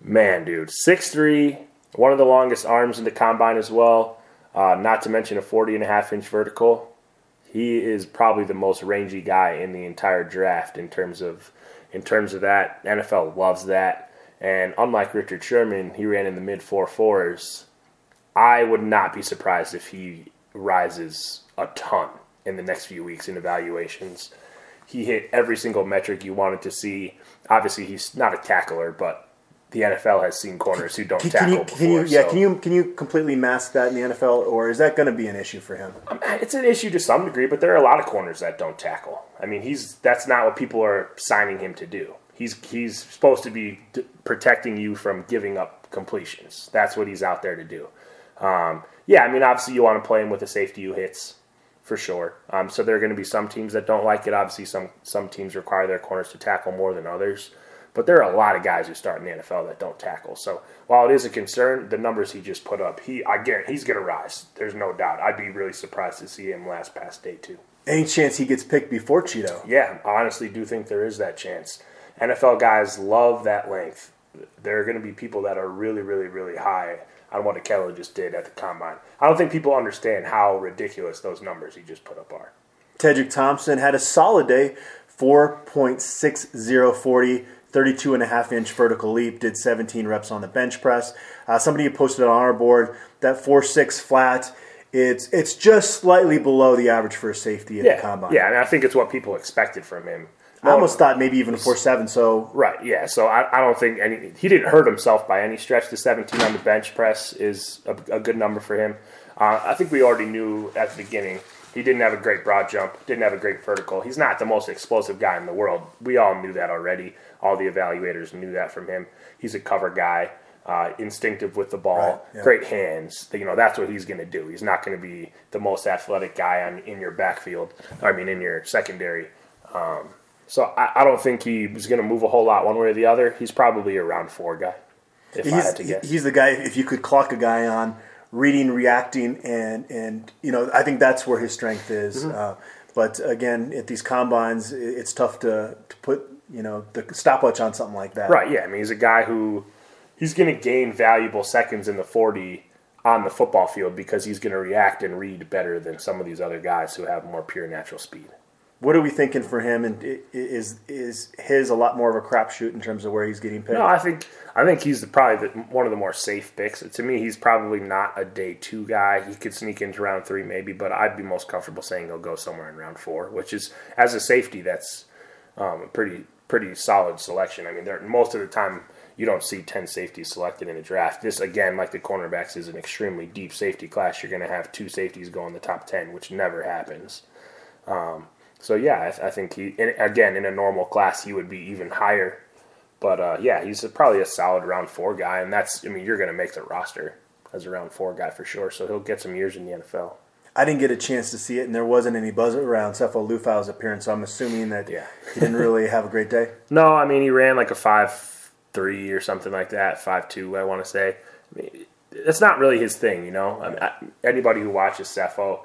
Man, dude, 6'3", one of the longest arms in the combine as well. Uh, not to mention a 40 and a half inch vertical. He is probably the most rangy guy in the entire draft in terms of in terms of that. NFL loves that. And unlike Richard Sherman, he ran in the mid four fours. I would not be surprised if he rises a ton in the next few weeks in evaluations. He hit every single metric you wanted to see. Obviously, he's not a tackler, but the NFL has seen corners who don't Can, tackle can you, before. you, yeah, so- can you, can you completely mask that in the NFL, or is that going to be an issue for him? Um, uh, it's an issue to some degree, but there are a lot of corners that don't tackle. I mean, he's that's not what people are signing him to do. He's he's supposed to be d- protecting you from giving up completions. That's what he's out there to do. Um, yeah, I mean, obviously you want to play him with the safety who hits for sure. Um, so there are going to be some teams that don't like it. Obviously, some some teams require their corners to tackle more than others. But there are a lot of guys who start in the NFL that don't tackle. So while it is a concern, the numbers he just put up, he I guarantee he's going to rise. There's no doubt. I'd be really surprised to see him last past day two. Any chance he gets picked before Chido? Yeah, I honestly do think there is that chance. NFL guys love that length. There are going to be people that are really, really, really high on what Ahkello just did at the combine. I don't think people understand how ridiculous those numbers he just put up are. Tedrick Thompson had a solid day, 4.6040, 32 and a half inch vertical leap, did 17 reps on the bench press. Uh, somebody posted on our board that 4.6 flat. It's it's just slightly below the average for a safety at Yeah, the combine. yeah, and I think it's what people expected from him. I almost thought maybe even a four seven. So Right, yeah. So I, I don't think any he didn't hurt himself by any stretch. The 17 on the bench press is a, a good number for him. Uh, I think we already knew at the beginning he didn't have a great broad jump, didn't have a great vertical. He's not the most explosive guy in the world. We all knew that already. All the evaluators knew that from him. He's a cover guy, uh, instinctive with the ball, Right, yeah. great hands. You know that's what he's going to do. He's not going to be the most athletic guy on in your backfield. I mean, in your secondary. Um, so I, I don't think he was going to move a whole lot one way or the other. He's probably a round four guy, if I he's, had to guess. he's the guy, if you could clock a guy on reading, reacting, and, and you know, I think that's where his strength is. Mm-hmm. Uh, but again, at these combines, it's tough to, to put, you know, the stopwatch on something like that. Right, yeah. I mean, he's a guy who he's going to gain valuable seconds in the 40 on the football field because he's going to react and read better than some of these other guys who have more pure natural speed. What are we thinking for him? And is is his a lot more of a crapshoot in terms of where he's getting picked? No, I think I think he's the, probably the, one of the more safe picks. To me, he's probably not a day two guy. He could sneak into round three maybe, but I'd be most comfortable saying he'll go somewhere in round four, which is as a safety, that's um, a pretty pretty solid selection. I mean, most of the time you don't see 10 safeties selected in a draft. This, again, like the cornerbacks, is an extremely deep safety class. You're going to have two safeties go in the top 10, which never happens. Um, so, yeah, I, th- I think he, in, again, in a normal class, he would be even higher. But, uh, yeah, he's a, probably a solid round four guy. And that's, I mean, you're going to make the roster as a round four guy for sure. So he'll get some years in the NFL. I didn't get a chance to see it, and there wasn't any buzz around Sefo Liufau's appearance, so I'm assuming that Yeah. he didn't really have a great day. No, I mean he ran like a five three or something like that, five two. I want to say. I mean, that's not really his thing, you know. I mean, I, anybody who watches Sefo,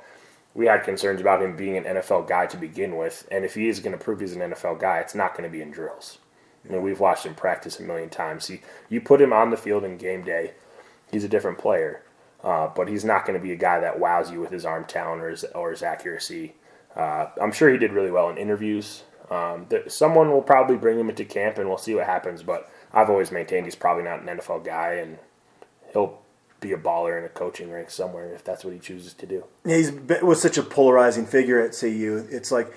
we had concerns about him being an NFL guy to begin with, and if he is going to prove he's an NFL guy, it's not going to be in drills. I mean, we've watched him practice a million times. He, you put him on the field in game day, he's a different player. Uh, but he's not going to be a guy that wows you with his arm talent or his, or his accuracy. Uh, I'm sure he did really well in interviews. Um, someone will probably bring him into camp, and we'll see what happens. But I've always maintained he's probably not an NFL guy, and he'll be a baller in a coaching rank somewhere if that's what he chooses to do. Yeah, he's been, was such a polarizing figure at CU. It's like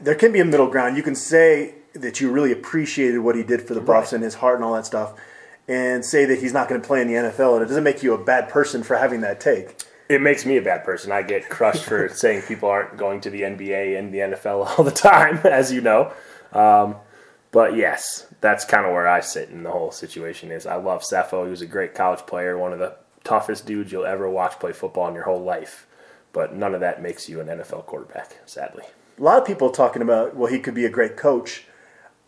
there can be a middle ground. You can say that you really appreciated what he did for the Buffs and his heart and all that stuff, and say that he's not going to play in the NFL, and it doesn't make you a bad person for having that take. It makes me a bad person. I get crushed for saying people aren't going to the NBA and the NFL all the time, as you know. Um, but yes, that's kind of where I sit in the whole situation. Is I love Sefo. He was a great college player, one of the toughest dudes you'll ever watch play football in your whole life. But none of that makes you an NFL quarterback, sadly. A lot of people talking about, well, he could be a great coach.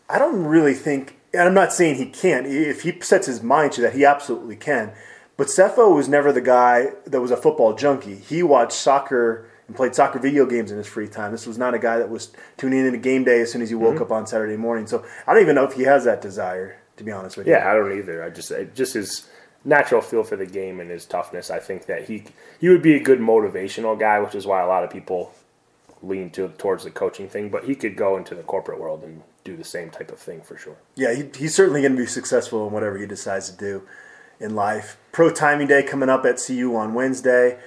I don't really think, and I'm not saying he can't. If he sets his mind to that, he absolutely can. But Sefo was never the guy that was a football junkie. He watched soccer and played soccer video games in his free time. This was not a guy that was tuning in to game day as soon as he woke mm-hmm. up on Saturday morning. So I don't even know if he has that desire, to be honest with you. Yeah, I don't either. I just it just his natural feel for the game and his toughness. I think that he he would be a good motivational guy, which is why a lot of people lean to towards the coaching thing. But he could go into the corporate world and do the same type of thing for sure. Yeah, he, he's certainly going to be successful in whatever he decides to do in life. Pro timing day coming up at CU on Wednesday.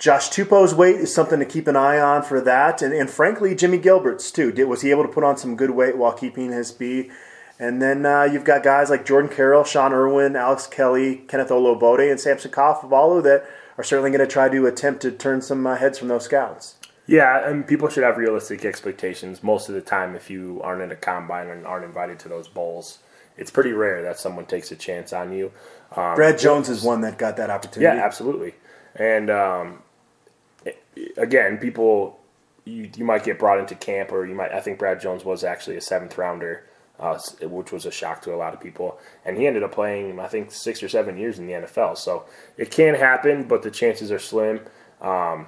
Josh Tupou's weight is something to keep an eye on for that, and, and frankly, Jimmy Gilbert's too. Did, was he able to put on some good weight while keeping his speed? And then uh, you've got guys like Jordan Carroll, Sean Irwin, Alex Kelly, Kenneth Olugbode, and Samson Kafovalu that are certainly going to try to attempt to turn some uh, heads from those scouts. Yeah, and people should have realistic expectations. Most of the time, if you aren't in a combine and aren't invited to those bowls, it's pretty rare that someone takes a chance on you. Um, Brad Jones is one that got that opportunity. Yeah, absolutely. And um, again, people you you might get brought into camp, or you might. I think Brad Jones was actually a seventh rounder, uh, which was a shock to a lot of people. And he ended up playing, I think, six or seven years in the NFL. So it can happen, but the chances are slim. Um,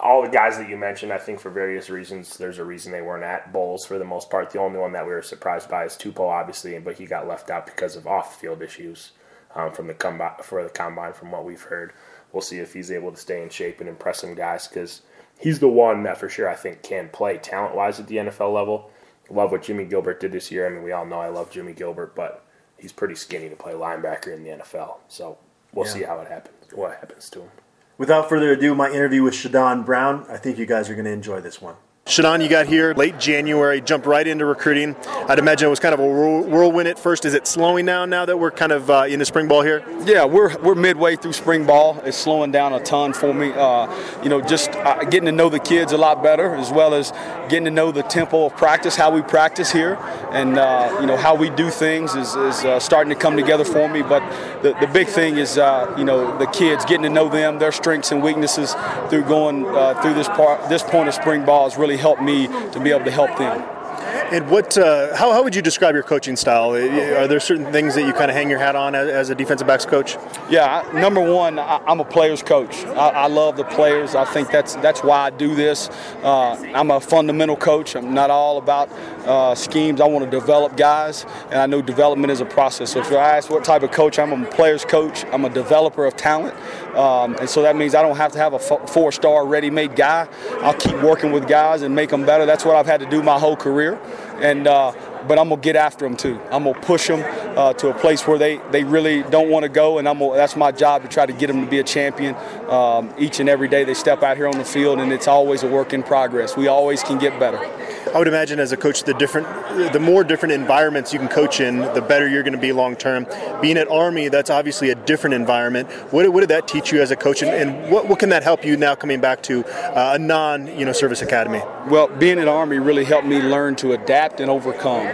all the guys that you mentioned, I think for various reasons, there's a reason they weren't at bowls for the most part. The only one that we were surprised by is Tupou, obviously, but he got left out because of off-field issues um, from the combine for the combine. From what we've heard, we'll see if he's able to stay in shape and impress some guys because he's the one that for sure I think can play talent-wise at the NFL level. Love what Jimmy Gilbert did this year. I mean, we all know I love Jimmy Gilbert, but he's pretty skinny to play linebacker in the NFL. So we'll Yeah. see how it happens. What happens to him? Without further ado, my interview with Shadon Brown. I think you guys are going to enjoy this one. Shadon, you got here late January, jumped right into recruiting. I'd imagine it was kind of a whirlwind at first. Is it slowing down now that we're kind of uh, into spring ball here? Yeah, we're we're midway through spring ball. It's slowing down a ton for me. Uh, you know, just uh, getting to know the kids a lot better, as well as getting to know the tempo of practice, how we practice here, and uh, you know how we do things is, is uh, starting to come together for me. But the, the big thing is uh, you know the kids getting to know them, their strengths and weaknesses through going through this part this point of spring ball is really helped me to be able to help them. And what? Uh, how, how would you describe your coaching style? Are there certain things that you kind of hang your hat on as, as a defensive backs coach? Yeah, I, number one, I, I'm a players coach. I, I love the players. I think that's that's why I do this. Uh, I'm a fundamental coach. I'm not all about uh, schemes. I want to develop guys, and I know development is a process. So if you ask what type of coach, I'm a players coach. I'm a developer of talent, um, and so that means I don't have to have a f- four-star ready-made guy. I'll keep working with guys and make them better. That's what I've had to do my whole career, and. Uh, but I'm gonna get after them too. I'm gonna push them uh, to a place where they, they really don't want to go, and I'm gonna, that's my job to try to get them to be a champion. Um, each and every day they step out here on the field, and it's always a work in progress. We always can get better. I would imagine as a coach, the different, the more different environments you can coach in, the better you're going to be long term. Being at Army, that's obviously a different environment. What, what did that teach you as a coach, and, and what, what can that help you now coming back to uh, a non, you know, service academy? Well, being at Army really helped me learn to adapt and overcome.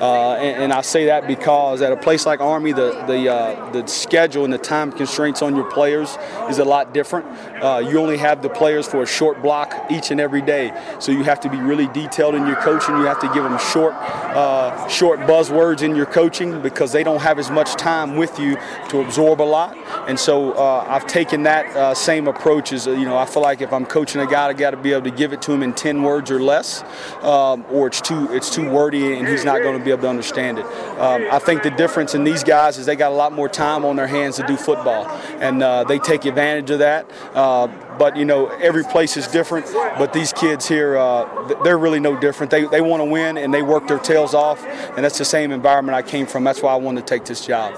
Uh, and, and, I say that because at a place like Army, the the uh, the schedule and the time constraints on your players is a lot different. Uh, you only have the players for a short block each and every day, so you have to be really detailed in your coaching. You have to give them short uh, short buzzwords in your coaching because they don't have as much time with you to absorb a lot. And so uh, I've taken that uh, same approach as you know. I feel like if I'm coaching a guy, I got to be able to give it to him in ten words or less, um, or it's too it's too wordy and he's not going to be able to understand it. Um, I think the difference in these guys is they got a lot more time on their hands to do football, and uh, they take advantage of that. Uh, but you know, every place is different. But these kids here, uh, they're really no different. They, they want to win and they work their tails off, and that's the same environment I came from. That's why I wanted to take this job.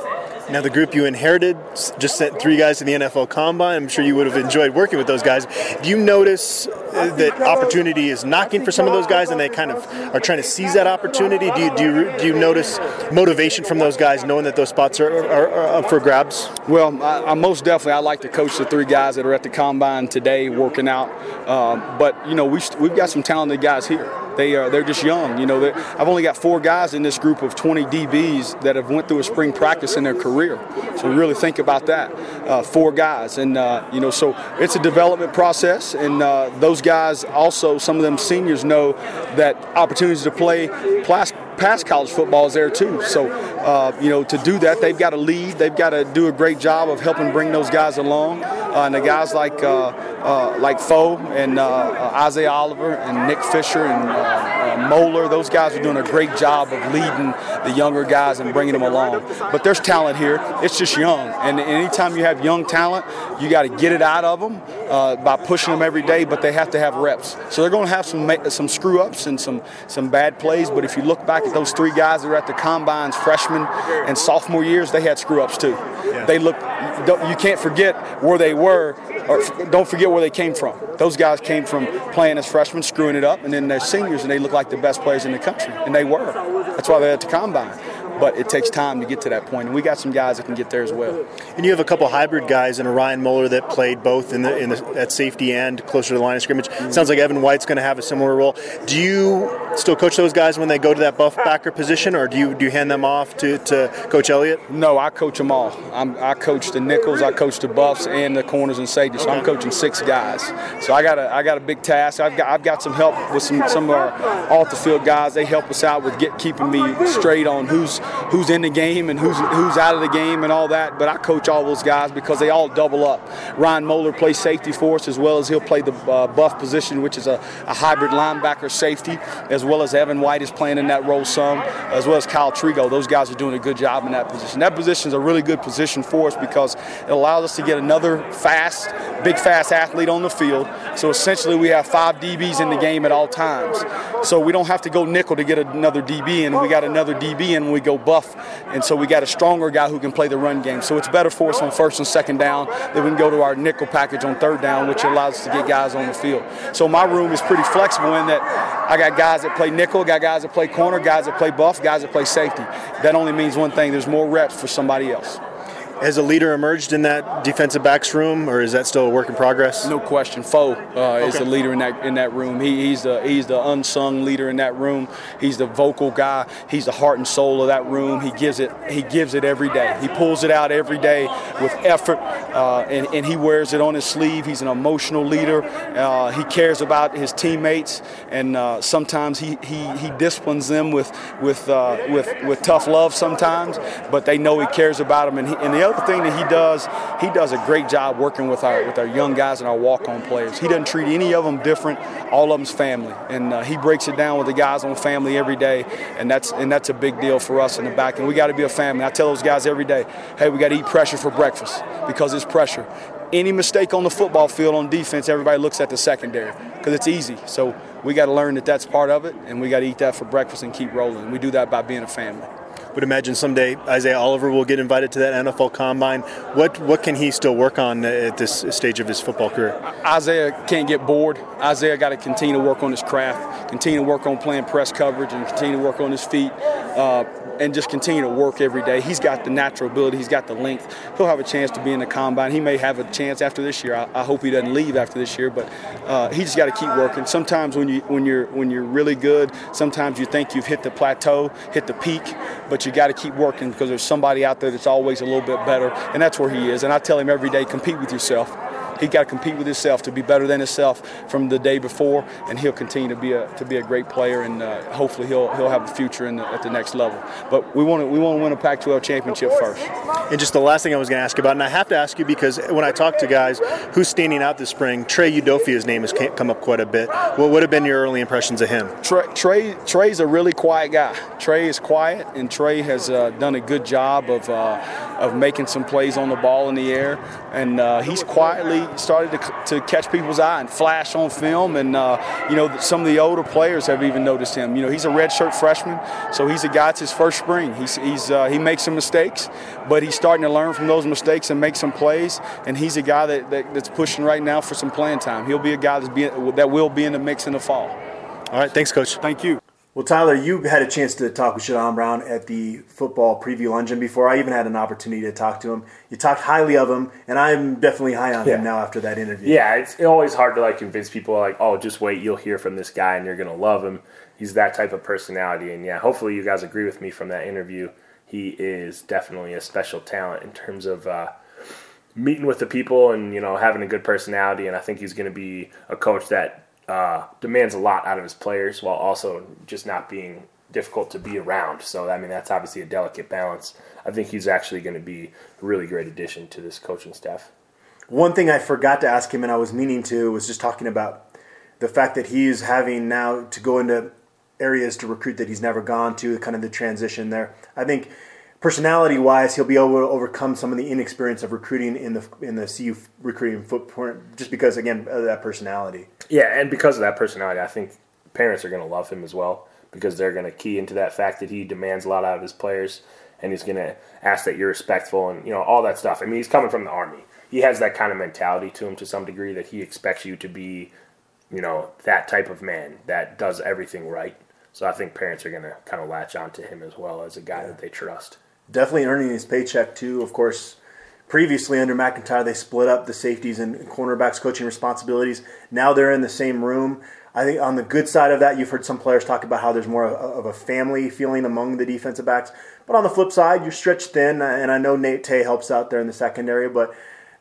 Now, the group you inherited just sent three guys to the NFL Combine. I'm sure you would have enjoyed working with those guys. Do you notice that opportunity is knocking for some of those guys, and they kind of are trying to seize that opportunity? Do you do you, do you notice motivation from those guys, knowing that those spots are, are, are up for grabs? Well, I, I, most definitely I like to coach the three guys that are at the Combine today, working out. Um, but you know, we we've got some talented guys here. They are they're just young. You know, I've only got four guys in this group of 20 DBs that have went through a spring practice in their career. So really think about that. Uh, four guys, and uh, you know, so it's a development process, and uh, those guys also, some of them seniors know that opportunities to play plastic past college football is there too. So, uh, you know, to do that, they've got to lead. They've got to do a great job of helping bring those guys along. Uh, and the guys like uh, uh like Foe and uh, uh, Isaiah Oliver and Nick Fisher and Moeller, those guys are doing a great job of leading the younger guys and bringing them along. But there's talent here. It's just young, and anytime you have young talent, you got to get it out of them by pushing them every day. But they have to have reps. So they're going to have some some screw ups and some some bad plays. But if you look back at those three guys that were at the combines, freshman and sophomore years, they had screw ups too. Yeah. They look. You can't forget where they were, or don't forget where they came from. Those guys came from playing as freshmen, screwing it up, and then they're seniors, and they look like the best players in the country, and they were. That's why they're at the combine but it takes time to get to that point. And we got some guys that can get there as well. And you have a couple hybrid guys and a Ryan Moeller that played both in the, in the at safety and closer to the line of scrimmage. Mm-hmm. Sounds like Evan White's going to have a similar role. Do you still coach those guys when they go to that buff backer position, or do you do you hand them off to, to Coach Elliott? No, I coach them all. I'm, i coach the nickels, I coach the buffs, and the corners and safeties. So I'm coaching six guys. So I got a I got a big task. I've got I've got some help with some some of our off the field guys. They help us out with get keeping me straight on who's who's in the game and who's who's out of the game and all that. But I coach all those guys because they all double up. Ryan Moeller plays safety for us as well as he'll play the uh, buff position, which is a, a, hybrid linebacker safety, as well as Evan White is playing in that role some, as well as Kyle Trigo. Those guys are doing a good job in that position. That position is a really good position for us because it allows us to get another fast, big fast athlete on the field. So essentially, we have five DBs in the game at all times. So we don't have to go nickel to get another DB in. We got another DB in when we go buff and so we got a stronger guy who can play the run game. So it's better for us on first and second down than we can go to our nickel package on third down, which allows us to get guys on the field. So my room is pretty flexible in that I got guys that play nickel, got guys that play corner, guys that play buff, guys that play safety. That only means one thing: there's more reps for somebody else. Has a leader emerged in that defensive backs room, or is that still a work in progress? No question. Foe uh, okay. is the leader in that in that room. He, he's the he's the unsung leader in that room. He's the vocal guy. He's the heart and soul of that room. He gives it he gives it every day. He pulls it out every day with effort, uh, and, and he wears it on his sleeve. He's an emotional leader. Uh, he cares about his teammates, and uh, sometimes he, he he disciplines them with with uh, with with tough love sometimes, but they know he cares about them. And, he, and the other other thing that he does, he does a great job working with our with our young guys and our walk-on players. He doesn't treat any of them different. All of them's family, and uh, he breaks it down with the guys on family every day, and that's and that's a big deal for us in the back. And we got to be a family. I tell those guys every day, hey, we got to eat pressure for breakfast because it's pressure. Any mistake on the football field on defense, everybody looks at the secondary because it's easy. So we got to learn that that's part of it, and we got to eat that for breakfast and keep rolling. We do that by being a family. Would imagine someday Isaiah Oliver will get invited to that NFL Combine. What what can he still work on at this stage of his football career? Isaiah can't get bored. Isaiah got to continue to work on his craft, continue to work on playing press coverage, and continue to work on his feet. Uh, and just continue to work every day. He's got the natural ability, he's got the length. He'll have a chance to be in the combine. He may have a chance after this year. I, I hope he doesn't leave after this year, but uh, he just got to keep working. Sometimes when you when you're when you're really good, sometimes you think you've hit the plateau, hit the peak, but you got to keep working because there's somebody out there that's always a little bit better, and that's where he is. And I tell him every day, compete with yourself he got to compete with himself to be better than himself from the day before, and he'll continue to be a to be a great player, and uh, hopefully he'll he'll have a future the, at the next level. But we want to we want to win a Pac-12 championship first. And just the last thing I was going to ask about, and I have to ask you because when I talk to guys who's standing out this spring, Trey Udoffia's name has come up quite a bit. What would have been your early impressions of him? Trey, Trey Trey's a really quiet guy. Trey is quiet, and Trey has uh, done a good job of uh, of making some plays on the ball in the air, and uh, he's quietly started to, to catch people's eye and flash on film. And, uh, you know, some of the older players have even noticed him. You know, he's a redshirt freshman, so he's a guy, it's his first spring. He's, he's, uh, he makes some mistakes, but he's starting to learn from those mistakes and make some plays. And he's a guy that, that that's pushing right now for some playing time. He'll be a guy that's being, that will be in the mix in the fall. All right, thanks, Coach. Thank you. Well, Tyler, you had a chance to talk with Shadon Brown at the football preview luncheon before I even had an opportunity to talk to him. You talked highly of him, and I'm definitely high on yeah. him now after that interview. Yeah, it's always hard to like convince people like, oh, just wait, you'll hear from this guy, and you're gonna love him. He's that type of personality, and yeah, hopefully you guys agree with me from that interview. He is definitely a special talent in terms of. Uh, meeting with the people and you know having a good personality and I think he's going to be a coach that uh, demands a lot out of his players while also just not being difficult to be around. So I mean that's obviously a delicate balance. I think he's actually going to be a really great addition to this coaching staff. One thing I forgot to ask him, and I was meaning to, was just talking about the fact that he's having now to go into areas to recruit that he's never gone to, kind of the transition there. I think personality wise, he'll be able to overcome some of the inexperience of recruiting in the in the CU recruiting footprint, just because again of that personality. Yeah, and because of that personality, I think parents are going to love him as well because they're going to key into that fact that he demands a lot out of his players, and he's going to ask that you're respectful and you know all that stuff. I mean, he's coming from the army. He has that kind of mentality to him to some degree that he expects you to be, you know, that type of man that does everything right. So I think parents are going to kind of latch onto him as well as a guy yeah. that they trust definitely earning his paycheck too. Of course, previously under MacIntyre, they split up the safeties and cornerbacks coaching responsibilities. Now they're in the same room. I think on the good side of that, you've heard some players talk about how there's more of a family feeling among the defensive backs. But on the flip side, you're stretched thin, and I know Nate Tay helps out there in the secondary, but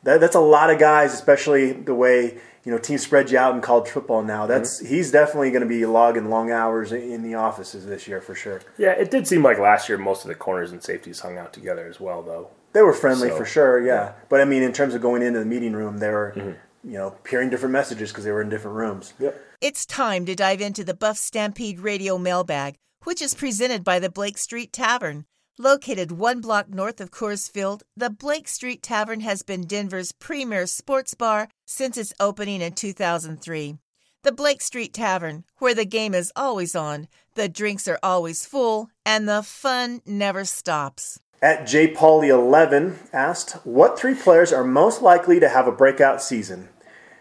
that, that's a lot of guys, especially the way you know teams spread you out in college football now. That's mm-hmm. he's definitely going to be logging long hours in the offices this year for sure. Yeah, it did seem like last year most of the corners and safeties hung out together as well, though. They were friendly so, for sure, yeah. yeah. But I mean, in terms of going into the meeting room, they were. Mm-hmm. You know, hearing different messages because they were in different rooms. Yep. It's time to dive into the Buff Stampede Radio mailbag, which is presented by the Blake Street Tavern. Located one block north of Coors Field, the Blake Street Tavern has been Denver's premier sports bar since its opening in 2003. The Blake Street Tavern, where the game is always on, the drinks are always full, and the fun never stops. At jpauley11 asked, What three players are most likely to have a breakout season?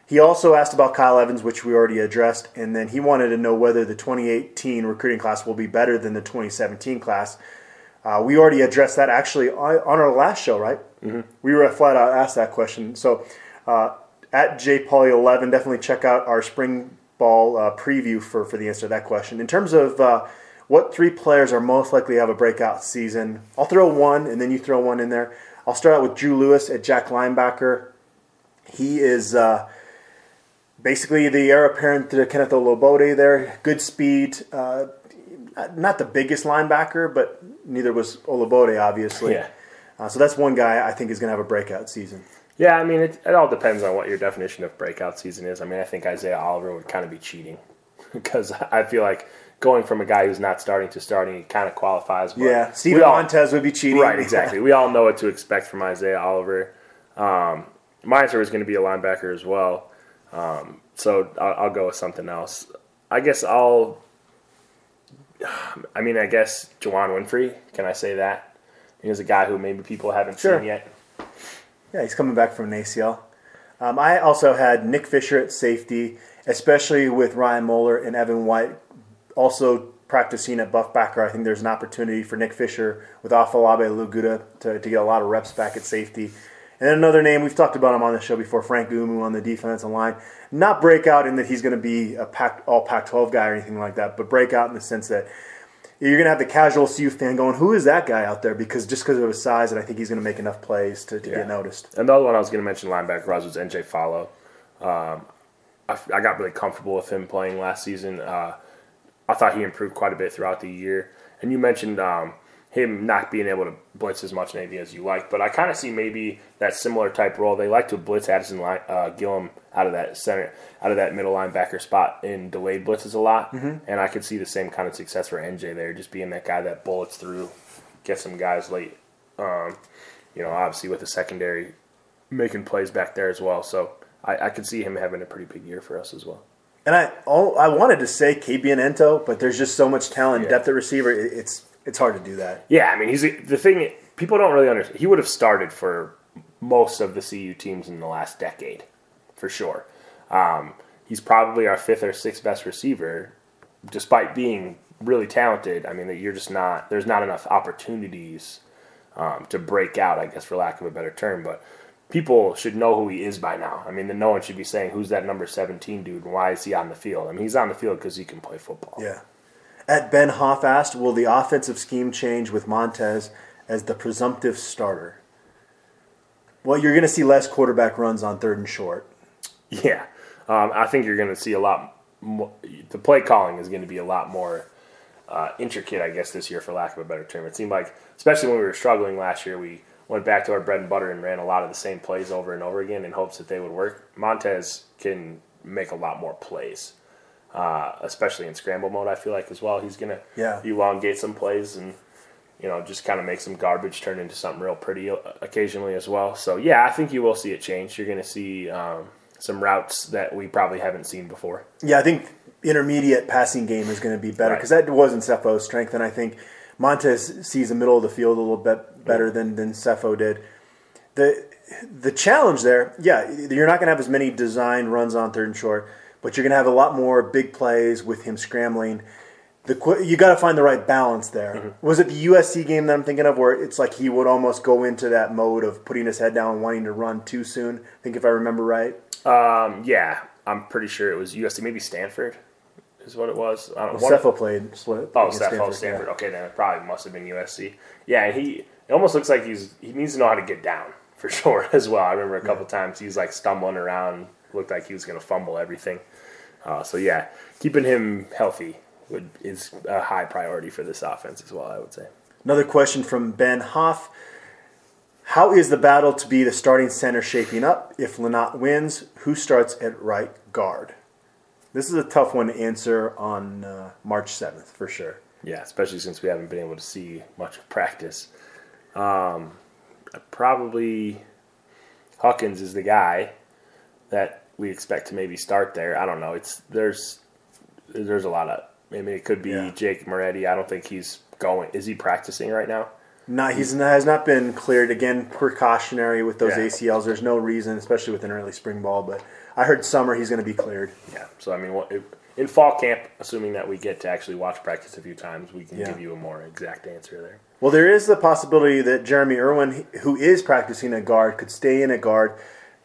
He also asked about Kyle Evans, which we already addressed, and then he wanted to know whether the 2018 recruiting class will be better than the 2017 class. Uh, we already addressed that actually on, our last show, right? Mm-hmm. We were flat out asked that question. So uh, at jpoly11, definitely check out our spring ball uh, preview for, for the answer to that question. In terms of uh, what three players are most likely to have a breakout season, I'll throw one and then you throw one in there. I'll start out with Drew Lewis at Jack linebacker. He is uh, basically the heir apparent to Kenneth Olugbode there. Good speed uh, not the biggest linebacker, but neither was Olugbode, obviously. Yeah. Uh, so that's one guy I think is going to have a breakout season. Yeah, I mean, it, it, all depends on what your definition of breakout season is. I mean, I think Isaiah Oliver would kind of be cheating because I feel like going from a guy who's not starting to starting, he kind of qualifies. yeah, Steven Montez would be cheating. Right, exactly. we all know what to expect from Isaiah Oliver. Um, my answer is going to be a linebacker as well. Um, so I'll, I'll go with something else. I guess I'll I mean, I guess Juwann Winfree. Can I say that? He's a guy who maybe people haven't Sure. seen yet. Yeah, he's coming back from an ACL. Um, I also had Nick Fisher at safety, especially with Ryan Moeller and Evan White also practicing at buff backer. I think there's an opportunity for Nick Fisher with Afolabi Laguda to, to get a lot of reps back at safety. And another name, we've talked about him on the show before, Frank Umu on the defensive line. Not breakout in that he's going to be a Pac, all Pac 12 guy or anything like that, but breakout in the sense that you're going to have the casual CU fan going, who is that guy out there? Because just because of his size, and I think he's going to make enough plays to, to Yeah. get noticed. And the other one I was going to mention linebacker wise was NJ Falo. Um, I, I got really comfortable with him playing last season. Uh, I thought he improved quite a bit throughout the year. And you mentioned um, him not being able to blitz as much maybe as you like, but I kind of see maybe that similar type role. They like to blitz Addison uh, Gillam out of that center, out of that middle linebacker spot in delayed blitzes a lot. And I could see the same kind of success for NJ there, just being that guy that bullets through, gets some guys late. Um, you know, obviously with the secondary making plays back there as well. So I, I could see him having a pretty big year for us as well. And I all, I wanted to say Kabion Ento, but there's just so much talent, Yeah. depth at receiver. It, it's it's hard to do that. Yeah, I mean, he's the thing. People don't really understand. He would have started for most of the CU teams in the last decade, for sure. Um, he's probably our fifth or sixth best receiver, despite being really talented. I mean, that you're just not. There's not enough opportunities um, to break out, I guess, for lack of a better term. But people should know who he is by now. I mean, no one should be saying who's that number 17 dude and why is he on the field. I mean, he's on the field because he can play football. Yeah. At Ben Hoff asked, will the offensive scheme change with Montez as the presumptive starter? Well, you're going to see less quarterback runs on third and short. Yeah, um, I think you're going to see a lot. More, the play calling is going to be a lot more uh, intricate, I guess, this year, for lack of a better term. It seemed like, especially when we were struggling last year, we went back to our bread and butter and ran a lot of the same plays over and over again in hopes that they would work. Montez can make a lot more plays, uh, especially in scramble mode. I feel like as well, he's going to Yeah. elongate some plays and you know just kind of make some garbage turn into something real pretty occasionally as well. So yeah, I think you will see it change. You're going to see um, some routes that we probably haven't seen before. Yeah, I think intermediate passing game is going to be better Right. because that wasn't Sefo's strength, and I think Montez sees the middle of the field a little bit better than than Sefo did. the The challenge there, yeah, you're not going to have as many design runs on third and short, but you're going to have a lot more big plays with him scrambling. The you got to find the right balance there. Mm-hmm. Was it the USC game that I'm thinking of, where it's like he would almost go into that mode of putting his head down and wanting to run too soon? I think if I remember right. Um, yeah, I'm pretty sure it was USC, maybe Stanford is what it was. I don't Well, one- Sefo played split. Oh, against Stanford. yeah. Stanford. Okay, then it probably must have been USC. Yeah, and he it almost looks like he's he needs to know how to get down for sure as well. I remember a couple times he's like stumbling around, looked like he was going to fumble everything. Uh, so yeah, keeping him healthy would is a high priority for this offense as well. I would say. Another question from Ben Hoff. How is the battle to be the starting center shaping up? If Lynott wins, who starts at right guard? This is a tough one to answer on uh, March 7th, for sure. Yeah, especially since we haven't been able to see much of practice. Um, probably Hawkins is the guy that we expect to maybe start there. I don't know. It's there's there's a lot of. I mean, it could be Yeah. Jake Moretti. I don't think he's going. Is he practicing right now? Not, he's not, has not been cleared. Again, precautionary with those Yeah. ACLs. There's no reason, especially with an early spring ball. But I heard summer he's going to be cleared. Yeah. So I mean, what, in fall camp, assuming that we get to actually watch practice a few times, we can Yeah. give you a more exact answer there. Well, there is the possibility that Jeromy Irwin, who is practicing a guard, could stay in a guard.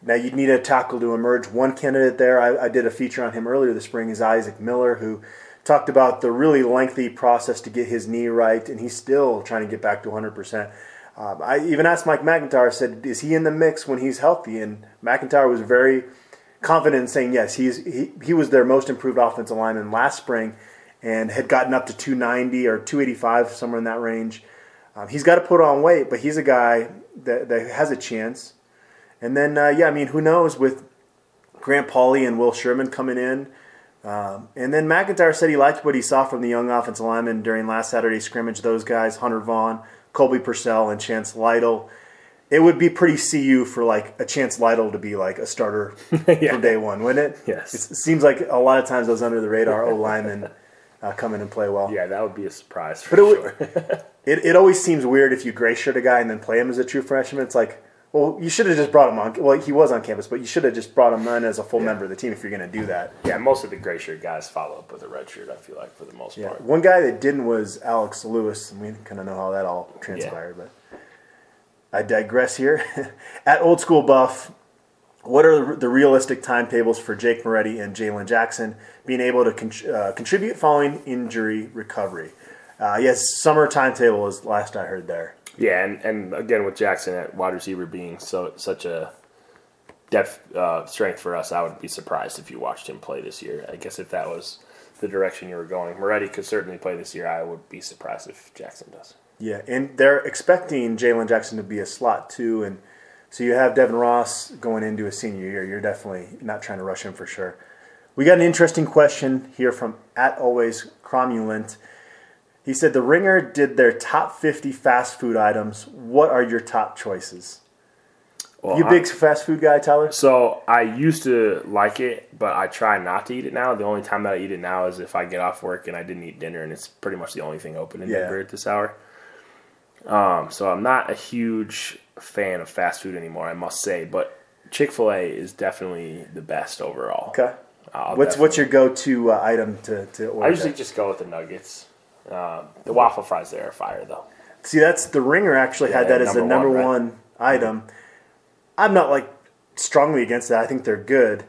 Now, you'd need a tackle to emerge. One candidate there, I, I did a feature on him earlier this spring, is Isaac Miller, who talked about the really lengthy process to get his knee right, and he's still trying to get back to 100%. Um, I even asked Mike MacIntyre, said, is he in the mix when he's healthy? And MacIntyre was very confident in saying yes. He's, he, he was their most improved offensive lineman last spring and had gotten up to 290 or 285, somewhere in that range. Um, he's got to put on weight, but he's a guy that, that has a chance. And then, uh, yeah, I mean, who knows with Grant Pauly and Will Sherman coming in. Um, and then MacIntyre said he liked what he saw from the young offensive linemen during last Saturday's scrimmage. Those guys, Hunter Vaughn, Colby Purcell, and Chance Lytle. It would be pretty CU for like a Chance Lytle to be like a starter Yeah. from day one, wouldn't it? Yes. It seems like a lot of times those under the radar O linemen uh, come in and play well. Yeah, that would be a surprise for But it sure. It, it always seems weird if you gray shirt a guy and then play him as a true freshman. It's like, well, you should have just brought him on. Well, he was on campus, but you should have just brought him on as a full member of the team if you're going to do that. yeah, most of the gray shirt guys follow up with a red shirt. I feel like for the most Yeah. part. One guy that didn't was Alex Lewis, and we kind of know how that all transpired. But I digress here. At Old School Buff, what are the realistic timetables for Jake Moretti and Jalen Jackson being able to con- uh, contribute following injury recovery? Uh, yes, summer timetable is last I heard there. Yeah, and, and again with Jackson at wide receiver being so such a depth uh, strength for us, I would be surprised if you watched him play this year. I guess if that was the direction you were going, Moretti could certainly play this year. I would be surprised if Jackson does. Yeah, and they're expecting Jalen Jackson to be a slot too, and so you have Devin Ross going into his senior year. You're definitely not trying to rush him for sure. We got an interesting question here from at always cromulent. He said the Ringer did their top 50 fast food items. What are your top choices? Well, you I- big fast food guy, Tyler? So I used to like it, but I try not to eat it now. The only time that I eat it now is if I get off work and I didn't eat dinner, and it's pretty much the only thing open in Yeah. Denver at this hour. Um, so I'm not a huge fan of fast food anymore, I must say. But Chick Fil A is definitely the best overall. Okay. I'll What's what's your go-to uh, item to to order? I usually just go with the nuggets. Um, the waffle fries there are fire though. See, that's the Ringer actually had that as the number one, one, right? item. I'm not like strongly against that. I think they're good.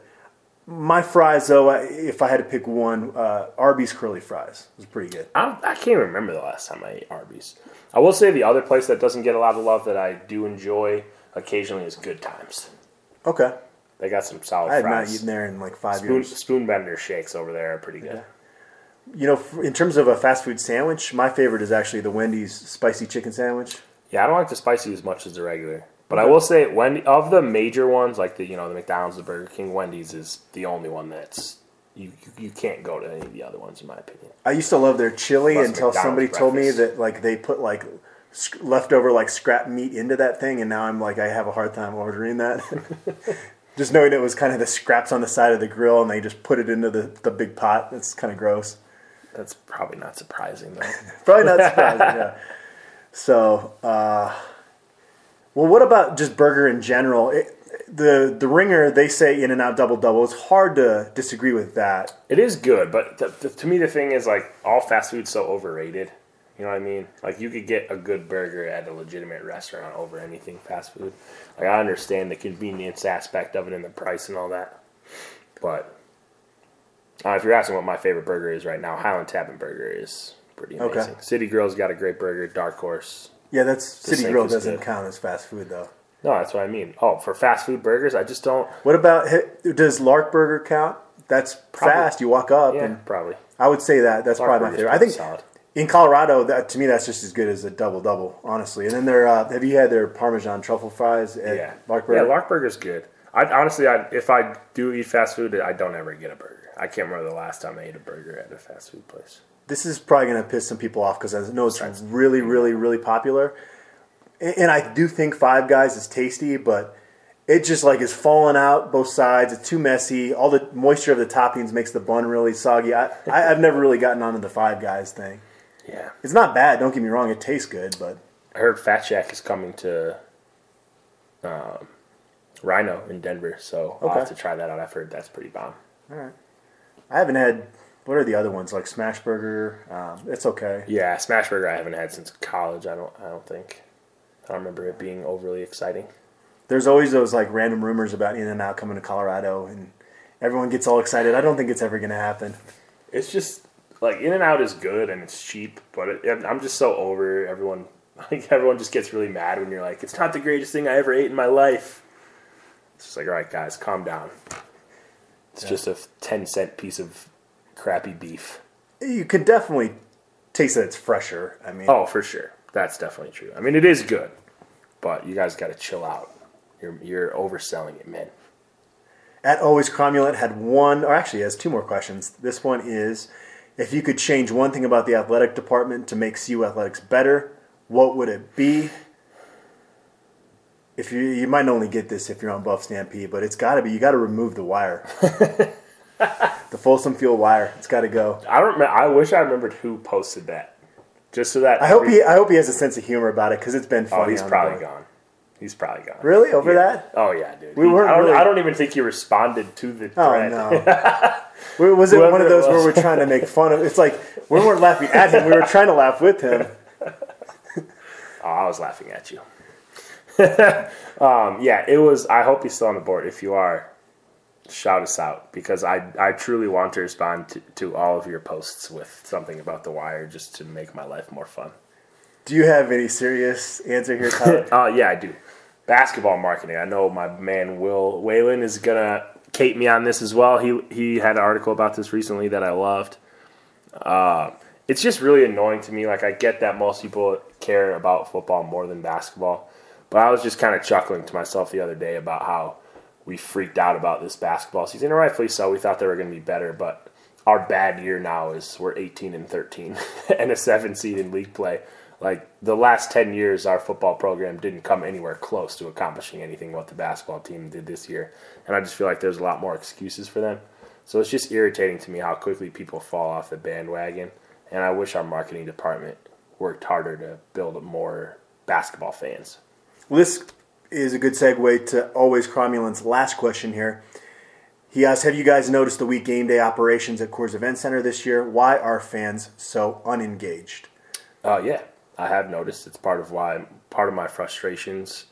My fries, though, I- if I had to pick one, uh, Arby's curly fries was pretty good. I, I can't remember the last time I ate Arby's. I will say the other place that doesn't get a lot of love that I do enjoy occasionally is Good Times. Okay, They got some solid I fries. not eaten there in like five Spoon, years. spoon bender shakes over there are pretty good. You know, in terms of a fast food sandwich, my favorite is actually the Wendy's spicy chicken sandwich. Yeah, I don't like the spicy as much as the regular. But I will say, when of the major ones, like the you know the McDonald's, the Burger King, Wendy's is the only one that's you you, can't go to any of the other ones in my opinion. I used to love their chili Plus until McDonald's somebody told me that like they put like sc- leftover like scrap meat into that thing, and now I'm like I have a hard time ordering that. just knowing it was kind of the scraps on the side of the grill, and they just put it into the, the big pot. That's kind of gross. That's probably not surprising though. Probably not surprising. yeah. So, uh, well, what about just burger in general? It, the the ringer they say in and out double double. It's hard to disagree with that. It is good, but the, the, to me the thing is like all fast food's so overrated. You know what I mean? Like you could get a good burger at a legitimate restaurant over anything fast food. Like I understand the convenience aspect of it and the price and all that, but uh, if you're asking what my favorite burger is right now, Highland Tavern Burger is pretty amazing. Okay. City Grill's got a great burger. Dark Horse. Yeah, that's City Grill doesn't good. count as fast food though. No, that's what I mean. Oh, for fast food burgers, I just don't. What about does Lark Burger count? That's Probably. fast. You walk up, Yeah, and probably. I would say that that's Lark probably my favorite. I think solid. in Colorado, that to me that's just as good as a double double, honestly. And then their uh, have you had their Parmesan truffle fries at Yeah, Lark Burger? Yeah, Lark Burger's good. I honestly, I, if I do eat fast food, I don't ever get a burger. I can't remember the last time I ate a burger at a fast food place. this is probably going to piss some people off because I know it's really, really, really popular. And I do think Five Guys is tasty, but it just like is falling out both sides. It's too messy. All the moisture of the toppings makes the bun really soggy. I, I, I've never really gotten onto the Five Guys thing. Yeah, It's not bad. Don't get me wrong. It tastes good, but I heard Fat Shack is coming to um, Rhino in Denver, so I'll have to try that out. I've heard that's pretty bomb. I haven't had. What are the other ones like Smashburger? Um, it's okay. Yeah, Smashburger I haven't had since college. I don't. I don't think. I don't remember it being overly exciting. There's always those like random rumors about In and Out coming to Colorado, and everyone gets all excited. I don't think it's ever going to happen. It's just like In and Out is good and it's cheap, but it, I'm just so over everyone. Like everyone just gets really mad when you're like, "It's not the greatest thing I ever ate in my life." It's just like, all right, guys, calm down. It's just a ten cent piece of crappy beef. You can definitely taste that it's fresher. I mean, Oh, for sure, that's definitely true. I mean, it is good, but you guys got to chill out. You're you're overselling it, man. at always cromulent had one, or actually has two more questions. This one is, if you could change one thing about the athletic department to make CU athletics better, what would it be? If you you might only get this if you're on Buff Stampede, but it's got to be you got to remove the wire. the Folsom Fuel Wire. It's got to go. I don't. I wish I remembered who posted that, just so that I hope he. I hope he has a sense of humor about it because it's been Oh, he's probably gone. He's probably gone. Really over Yeah. that? Oh yeah, dude. We He- weren't I don't, really- I don't even think he responded to the Oh thread. no! Was it Whoever one of those where we're trying to make fun of? It's like we weren't laughing at him; we were trying to laugh with him. Oh, I was laughing at you. um, yeah, it was. I hope he's still on the board. If you are, shout us out because I I truly want to respond to, to all of your posts with something about the wire just to make my life more fun. Do you have any serious answer here, Tyler? Uh, yeah, I do. Basketball marketing. I know my man Will Whalen is gonna cape me on this as well. He he had an article about this recently that I loved. Uh, it's just really annoying to me. Like I get that most people care about football more than basketball, but I was just kind of chuckling to myself the other day about how we freaked out about this basketball season, and rightfully so. We thought they were going to be better, but our bad year now is we're 18 and 13 and a seven seed in league play. Like the last 10 years, our football program didn't come anywhere close to accomplishing anything what the basketball team did this year, and I just feel like there's a lot more excuses for them. So it's just irritating to me how quickly people fall off the bandwagon, and I wish our marketing department worked harder to build more basketball fans. Well, this is a good segue to always Cromulent's last question here. He asked, "Have you guys noticed the weak game day operations at Coors Event Center this year? Why are fans so unengaged?" Uh, yeah, I have noticed. It's part of why part of my frustrations.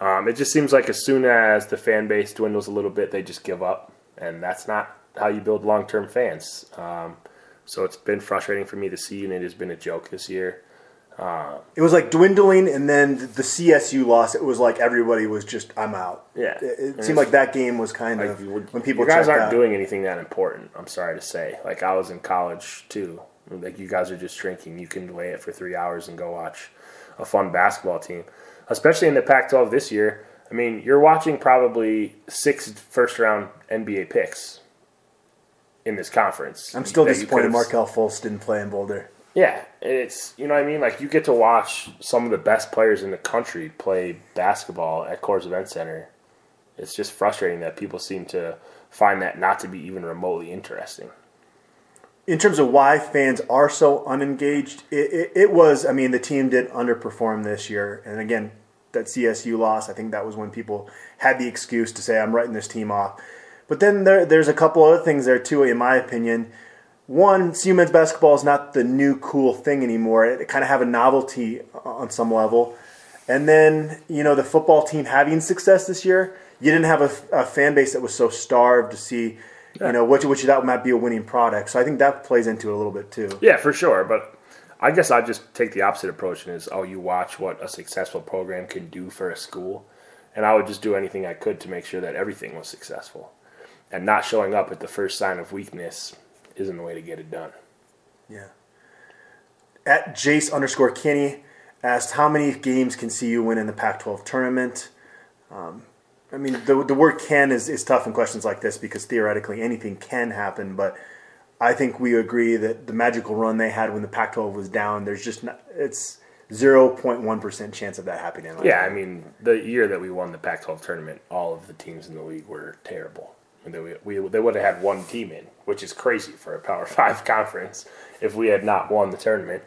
Um, it just seems like as soon as the fan base dwindles a little bit, they just give up, and that's not how you build long term fans. Um, so it's been frustrating for me to see, and it has been a joke this year. Uh, it was like dwindling, and then the CSU loss. It was like everybody was just, "I'm out." Yeah. it, it seemed like that game was kind Like, of when people you guys aren't out. doing anything that important. I'm sorry to say. Like I was in college too. Like you guys are just drinking. You can lay it for three hours and go watch a fun basketball team, especially in the Pac-12 this year. I mean, you're watching probably six first-round NBA picks in this conference. I'm still disappointed Markelle Fultz didn't play in Boulder. Yeah, it's you know what I mean. Like you get to watch some of the best players in the country play basketball at Coors Event Center. It's just frustrating that people seem to find that not to be even remotely interesting. in terms of why fans are so unengaged, it, it, it was, I mean, the team did underperform this year. And again, that CSU loss, I think that was when people had the excuse to say, I'm writing this team off. But then there, there's a couple other things there, too, in my opinion. One, CU men's basketball is not the new cool thing anymore. It, kind of have a novelty on some level. And then, you know, the football team having success this year, you didn't have a, a fan base that was so starved to see, you know, what you thought might be a winning product. So I think that plays into it a little bit too. Yeah, for sure. But I guess I just take the opposite approach and is, oh, you watch what a successful program can do for a school, and I would just do anything I could to make sure that everything was successful, and not showing up at the first sign of weakness isn't the way to get it done. Yeah. At Jace underscore Kenny asked, how many games can CU win in the Pac-12 tournament? Um, I mean, the, the word "can" is, is tough in questions like this because theoretically anything can happen. But I think we agree that the magical run they had when the Pac-12 was down, there's just not, it's zero point one percent chance of that happening. Yeah, I mean, the year that we won the Pac-12 tournament, all of the teams in the league were terrible. I mean, they, we, they would have had one team in, which is crazy for a Power Five conference if we had not won the tournament.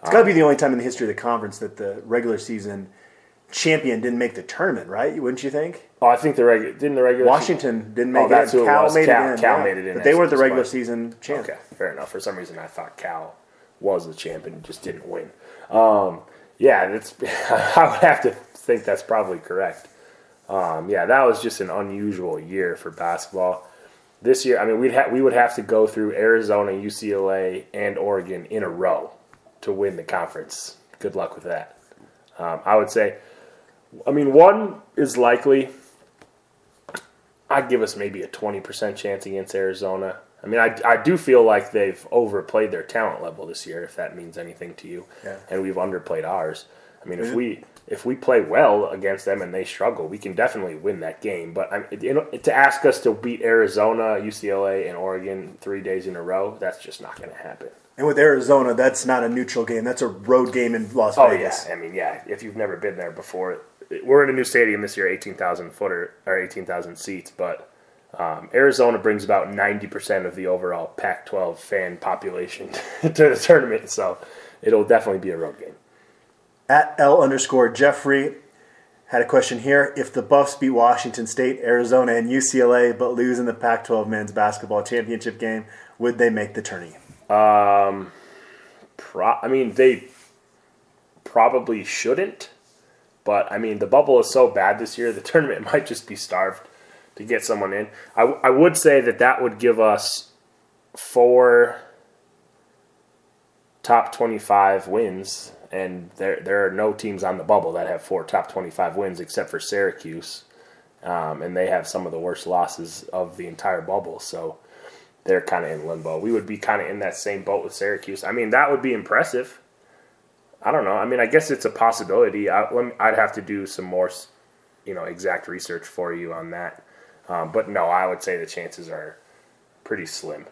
It's got to be the only time in the history of the conference that the regular season champion didn't make the tournament, right? Wouldn't you think? Oh, I think the regular didn't the regular Washington didn't make Oh, it. that's in. who it Cal was. made Cal- it in. Cal yeah. made it in But they weren't the regular spot. season champ. Okay, fair enough. For some reason, I thought Cal was the champ and just didn't win. Um, yeah, that's. I would have to think that's probably correct. Um, yeah, that was just an unusual year for basketball. This year, I mean, we'd ha- we would have to go through Arizona, UCLA, and Oregon in a row to win the conference. Good luck with that. Um, I would say, I mean, one is likely. I'd give us maybe a 20% chance against Arizona. I mean, I, I do feel like they've overplayed their talent level this year, if that means anything to you. Yeah. And we've underplayed ours. I mean, if we if we play well against them and they struggle, we can definitely win that game. But I mean, you know, to ask us to beat Arizona, UCLA, and Oregon three days in a row, that's just not going to happen. And with Arizona, that's not a neutral game. That's a road game in Las Oh Vegas. yeah, I mean yeah. If you've never been there before, we're in a new stadium this year, eighteen thousand footer or eighteen thousand seats. But Um, Arizona brings about 90% of the overall Pac 12 fan population to the tournament, so it'll definitely be a road game. At L underscore Jeffrey had a question here. If the Buffs beat Washington State, Arizona, and UCLA, but lose in the Pac 12 men's basketball championship game, would they make the tourney? Um, pro- I mean, they probably shouldn't, but I mean, the bubble is so bad this year, the tournament might just be starved to get someone in. I, I would say that that would give us four top 25 wins, and there, there are no teams on the bubble that have four top 25 wins except for Syracuse. Um, and they have some of the worst losses of the entire bubble. So they're kind of in limbo. We would be kind of in that same boat with Syracuse. I mean, that would be impressive. I don't know. I mean, I guess it's a possibility. I, would have to do some more, you know, exact research for you on that. Um, but no, I would say the chances are pretty slim.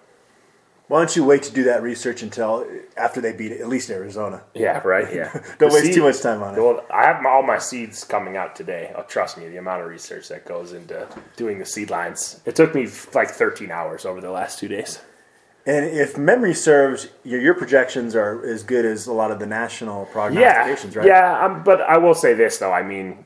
Why don't you wait to do that research until after they beat it, at least Arizona? Yeah, right. Yeah. Don't the waste seed, too much time on it. Well, I have all my seeds coming out today. Oh, trust me, the amount of research that goes into doing the seed lines. It took me like 13 hours over the last two days. And if memory serves, your, your projections are as good as a lot of the national prognostications, yeah, right? Yeah, um, but I will say this though. I mean,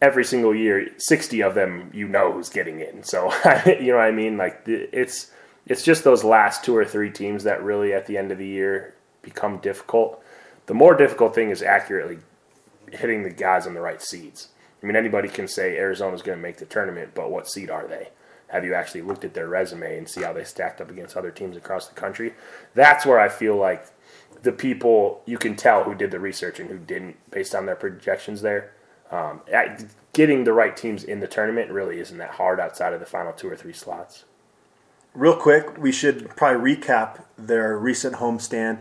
every single year, 60 of them you know who's getting in. So you know what I mean? Like it's it's just those last two or three teams that really at the end of the year become difficult. The more difficult thing is accurately hitting the guys on the right seeds. I mean, anybody can say Arizona's going to make the tournament, but what seed are they? Have you actually looked at their resume and see how they stacked up against other teams across the country? That's where I feel like the people you can tell who did the research and who didn't based on their projections there. Um, getting the right teams in the tournament really isn't that hard outside of the final two or three slots real quick, we should probably recap their recent homestand.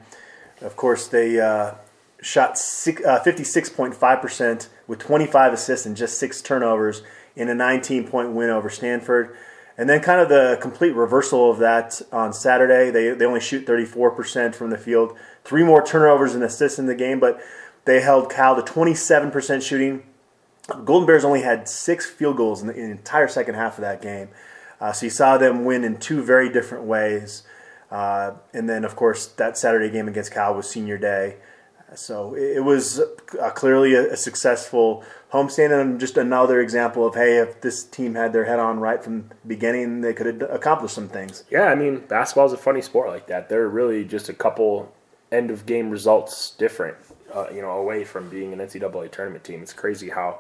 Of course, they uh, shot uh, 56.5% with 25 assists and just six turnovers in a 19 point win over Stanford. And then, kind of the complete reversal of that on Saturday. They, they only shoot 34% from the field, three more turnovers and assists in the game, but they held Cal to 27% shooting. Golden Bears only had six field goals in the, in the entire second half of that game. Uh, so you saw them win in two very different ways. Uh, and then, of course, that Saturday game against Cal was senior day. So it was uh, clearly a, successful homestand and just another example of, hey, if this team had their head on right from the beginning, they could have accomplished some things. Yeah, I mean, basketball is a funny sport like that. They're really just a couple end of game results different, uh, you know, away from being an NCAA tournament team. It's crazy how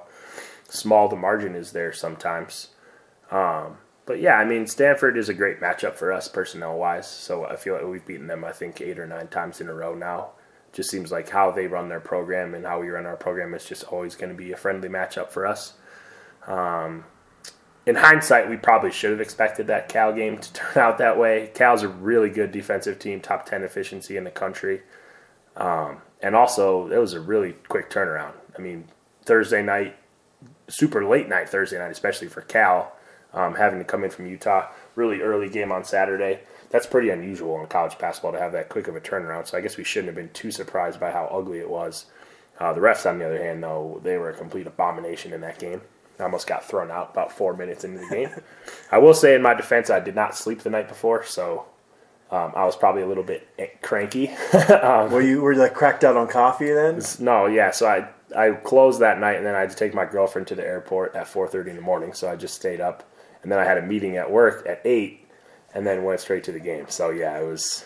small the margin is there sometimes. Um, but yeah, I mean, Stanford is a great matchup for us personnel wise. So I feel like we've beaten them, I think, eight or nine times in a row now. Just seems like how they run their program and how we run our program is just always going to be a friendly matchup for us. Um, in hindsight, we probably should have expected that Cal game to turn out that way. Cal's a really good defensive team, top 10 efficiency in the country. Um, and also, it was a really quick turnaround. I mean, Thursday night, super late night Thursday night, especially for Cal um, having to come in from Utah. Really early game on Saturday. That's pretty unusual in college basketball to have that quick of a turnaround. So I guess we shouldn't have been too surprised by how ugly it was. Uh, the refs, on the other hand, though, they were a complete abomination in that game. I almost got thrown out about four minutes into the game. I will say, in my defense, I did not sleep the night before, so um, I was probably a little bit cranky. um, were you were you like cracked out on coffee then? No, yeah. So I I closed that night, and then I had to take my girlfriend to the airport at 4:30 in the morning. So I just stayed up and then I had a meeting at work at eight, and then went straight to the game. So yeah, it was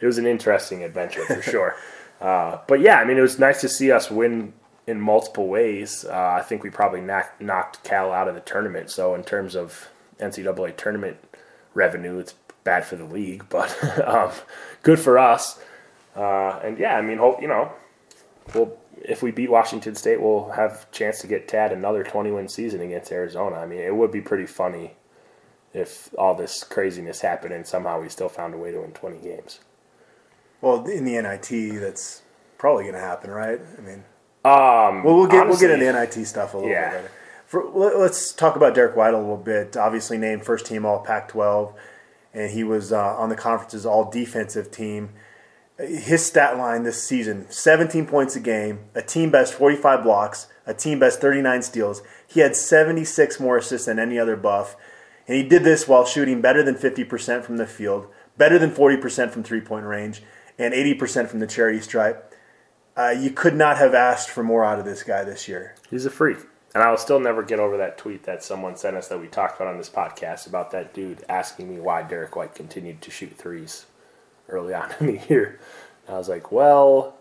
it was an interesting adventure for sure. Uh, but yeah, I mean, it was nice to see us win in multiple ways. Uh, I think we probably knocked, knocked Cal out of the tournament. So in terms of NCAA tournament revenue, it's bad for the league, but um, good for us. Uh, and yeah, I mean, hope you know, we'll if we beat Washington State, we'll have a chance to get Tad another 20 win season against Arizona. I mean, it would be pretty funny if all this craziness happened and somehow we still found a way to win 20 games. Well, in the NIT, that's probably going to happen, right? I mean, um, well, we'll get honestly, we'll get into the NIT stuff a little yeah. bit later. For, let's talk about Derrick White a little bit. Obviously, named first team All Pac-12, and he was uh, on the conference's All Defensive team his stat line this season 17 points a game, a team best 45 blocks, a team best 39 steals. He had 76 more assists than any other buff. And he did this while shooting better than 50% from the field, better than 40% from three point range, and 80% from the charity stripe. Uh, you could not have asked for more out of this guy this year. He's a freak. And I'll still never get over that tweet that someone sent us that we talked about on this podcast about that dude asking me why Derrick White continued to shoot threes early on in the year. And I was like, well,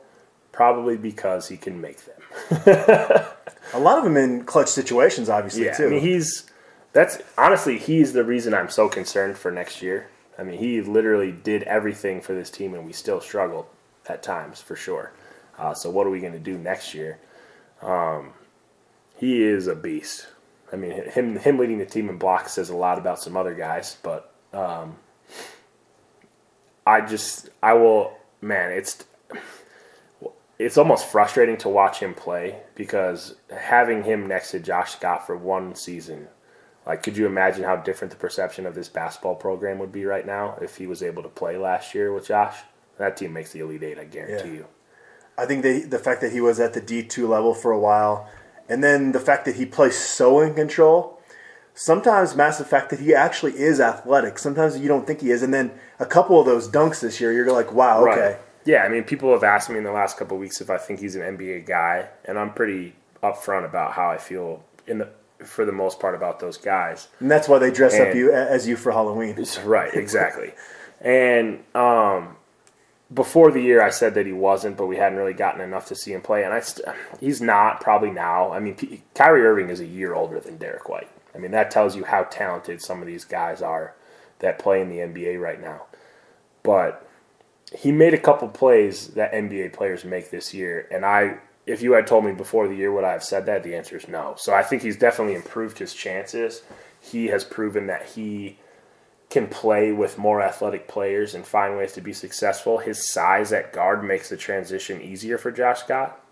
probably because he can make them. A lot of them in clutch situations, obviously, yeah, too. I mean, he's that's honestly he's the reason I'm so concerned for next year. I mean, he literally did everything for this team, and we still struggled at times for sure. Uh, so, what are we going to do next year? Um, he is a beast. I mean, him him leading the team in blocks says a lot about some other guys, but um, I just I will man, it's it's almost frustrating to watch him play because having him next to Josh Scott for one season, like could you imagine how different the perception of this basketball program would be right now if he was able to play last year with Josh? That team makes the Elite Eight, I guarantee Yeah. you. I think they, the fact that he was at the D2 level for a while, and then the fact that he plays so in control, sometimes massive fact that he actually is athletic. Sometimes you don't think he is. And then a couple of those dunks this year, you're like, wow, okay. Right. Yeah, I mean, people have asked me in the last couple of weeks if I think he's an NBA guy, and I'm pretty upfront about how I feel in the for the most part about those guys. And that's why they dress up you as you for Halloween. Right, exactly. and um, before the year, I said that he wasn't, but we hadn't really gotten enough to see him play, and I st- he's not probably now. I mean, P- Kyrie Irving is a year older than Derrick White. I mean, that tells you how talented some of these guys are that play in the NBA right now. But he made a couple plays that NBA players make this year, and I, if you had told me before the year would I have said that, the answer is no. So I think he's definitely improved his chances. He has proven that he can play with more athletic players and find ways to be successful. His size at guard makes the transition easier for Josh Scott.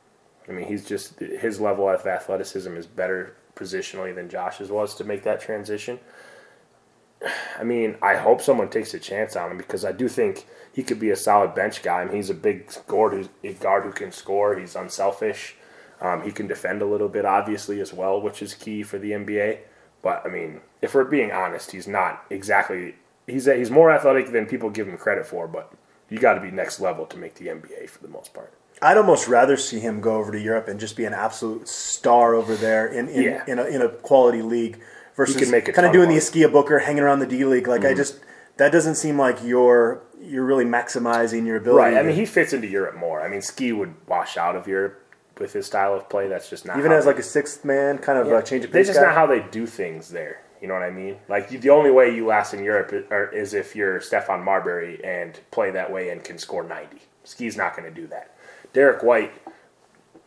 I mean, he's just his level of athleticism is better positionally than Josh's was to make that transition. I mean, I hope someone takes a chance on him because I do think he could be a solid bench guy. I mean, he's a big guard who's a guard who can score. He's unselfish. Um, he can defend a little bit, obviously, as well, which is key for the NBA. But I mean, if we're being honest, he's not exactly. He's he's more athletic than people give him credit for, but you got to be next level to make the NBA for the most part. I'd almost rather see him go over to Europe and just be an absolute star over there in in, Yeah. in, a, in a quality league versus kind of of doing the money. Mm-hmm. Askia Booker, hanging around the D League. Like I just that doesn't seem like you're you're really maximizing your ability. Right. I mean, he fits into Europe more. I mean, Ski would wash out of Europe with his style of play. That's just not even how as they- like a sixth man, kind of Yeah. uh, change of That's pace just guy. not how they do things there. You know what I mean? Like the only way you last in Europe is, is if you're Stephon Marbury and play that way and can score 90. Ski's not going to do that. Derrick White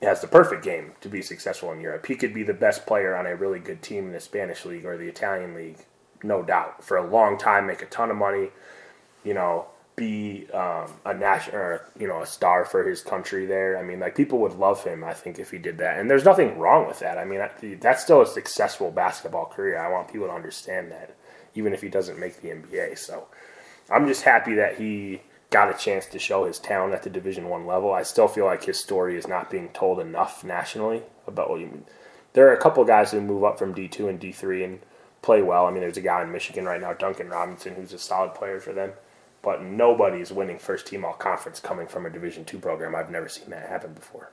has the perfect game to be successful in Europe. He could be the best player on a really good team in the Spanish league or the Italian league, no doubt. For a long time, make a ton of money. You know, be um, a national, you know, a star for his country there. I mean, like people would love him. I think if he did that, and there's nothing wrong with that. I mean, that's still a successful basketball career. I want people to understand that, even if he doesn't make the NBA. So, I'm just happy that he got a chance to show his talent at the Division One level. I still feel like his story is not being told enough nationally about what you mean. There are a couple guys who move up from D two and D three and play well. I mean, there's a guy in Michigan right now, Duncan Robinson, who's a solid player for them. But nobody's winning first team all conference coming from a Division two program. I've never seen that happen before.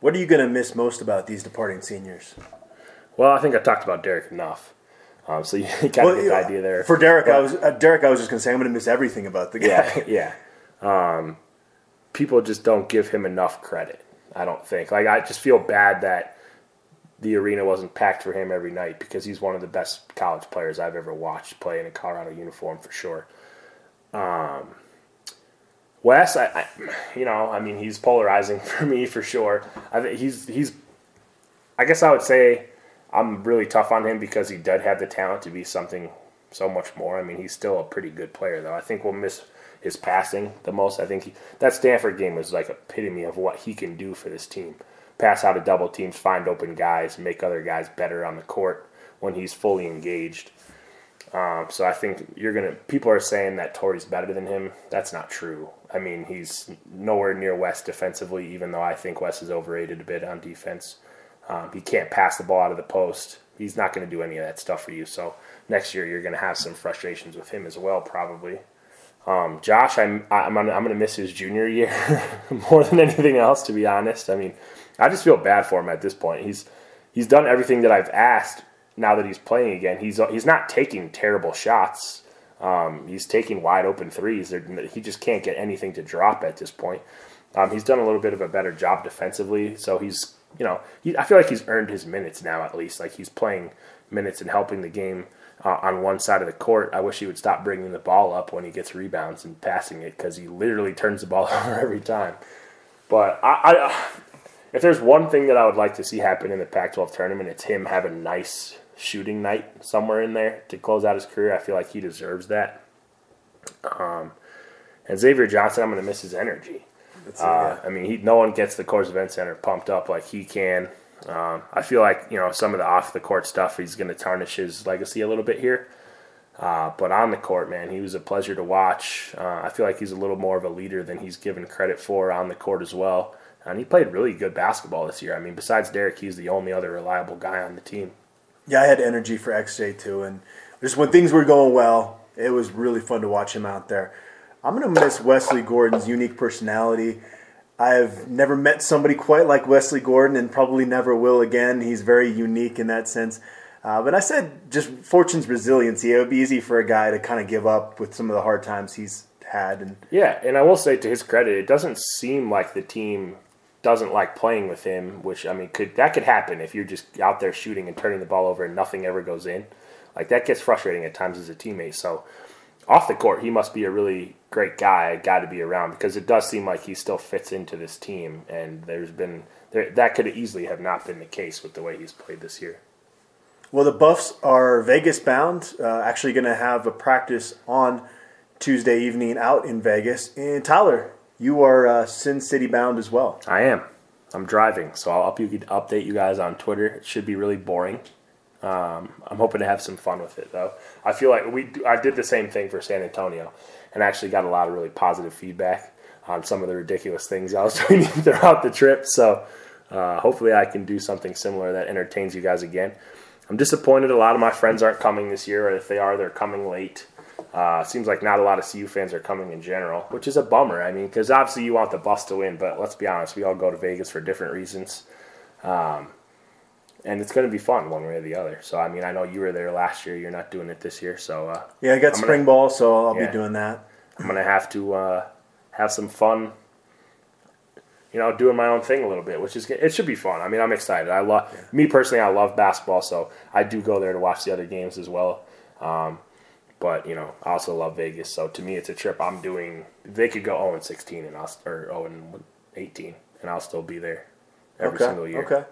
What are you going to miss most about these departing seniors? Well, I think I talked about Derrick enough. Um, so you kind of Well, get the idea there. For Derrick, I was uh, Derrick. I was just going to say I'm going to miss everything about the guy. Yeah, yeah. Um, people just don't give him enough credit. I don't think. Like I just feel bad that the arena wasn't packed for him every night because he's one of the best college players I've ever watched play in a Colorado uniform for sure. Um, Wes, I, I, you know, I mean, he's polarizing for me for sure. I he's he's. I guess I would say I'm really tough on him because he did have the talent to be something so much more. I mean, he's still a pretty good player, though. I think we'll miss his passing the most. I think he, that Stanford game was like epitome of what he can do for this team. Pass out of double teams, find open guys, make other guys better on the court when he's fully engaged. Um, so I think you're gonna. People are saying that Tory's better than him. That's not true. I mean, he's nowhere near Wes defensively, even though I think Wes is overrated a bit on defense. Um, he can't pass the ball out of the post. He's not going to do any of that stuff for you. So next year you're going to have some frustrations with him as well, probably. Um, Josh, I'm I'm I'm going to miss his junior year more than anything else, to be honest. I mean, I just feel bad for him at this point. He's he's done everything that I've asked. Now that he's playing again, he's he's not taking terrible shots. Um, he's taking wide open threes. he just can't get anything to drop at this point. Um, he's done a little bit of a better job defensively, so he's you know he, I feel like he's earned his minutes now at least. Like he's playing minutes and helping the game uh, on one side of the court. I wish he would stop bringing the ball up when he gets rebounds and passing it because he literally turns the ball over every time. But I, I, if there's one thing that I would like to see happen in the Pac-12 tournament, it's him have a nice shooting night somewhere in there to close out his career. I feel like he deserves that. Um, and Xavier Johnson, I'm going to miss his energy. Uh, I mean, he no one gets the Coors Event Center pumped up like he can. Um, I feel like you know some of the off the court stuff he's going to tarnish his legacy a little bit here. Uh, but on the court, man, he was a pleasure to watch. Uh, I feel like he's a little more of a leader than he's given credit for on the court as well. And he played really good basketball this year. I mean, besides Derrick, he's the only other reliable guy on the team. Yeah, I had energy for XJ too, and just when things were going well, it was really fun to watch him out there. I'm going to miss Wesley Gordon's unique personality. I've never met somebody quite like Wesley Gordon and probably never will again. He's very unique in that sense. Uh, but I said Josh Fortune's resiliency. It would be easy for a guy to kind of give up with some of the hard times he's had. And yeah, and I will say to his credit, it doesn't seem like the team doesn't like playing with him. Which I mean, could that could happen if you're just out there shooting and turning the ball over and nothing ever goes in. Like that gets frustrating at times as a teammate. So off the court, he must be a really great guy, a guy to be around because it does seem like he still fits into this team. And there's been there, that could easily have not been the case with the way he's played this year. Well, the Buffs are Vegas bound. Uh, actually, going to have a practice on Tuesday evening out in Vegas. And Tyler, you are uh, Sin City bound as well. I am. I'm driving, so I'll up you, update you guys on Twitter. It should be really boring. Um, I'm hoping to have some fun with it, though. I feel like we I did the same thing for San Antonio, and actually got a lot of really positive feedback on some of the ridiculous things I was doing throughout the trip. So uh, hopefully, I can do something similar that entertains you guys again. I'm disappointed a lot of my friends aren't coming this year, or if they are, they're coming late. Uh, seems like not a lot of CU fans are coming in general, which is a bummer. I mean, because obviously you want the Buffs to win, but let's be honest, we all go to Vegas for different reasons. Um, and it's going to be fun one way or the other. So I mean, I know you were there last year. You're not doing it this year, so uh, yeah, I got I'm spring gonna, ball, so I'll yeah, be doing that. I'm gonna have to uh, have some fun. You know, doing my own thing a little bit, which is it should be fun. I mean, I'm excited. I love yeah. me personally. I love basketball, so I do go there to watch the other games as well. Um, but you know, I also love Vegas. So to me, it's a trip I'm doing. They could go 0 and 16 and I'll or 0 and 18, and I'll still be there every okay. single year. Okay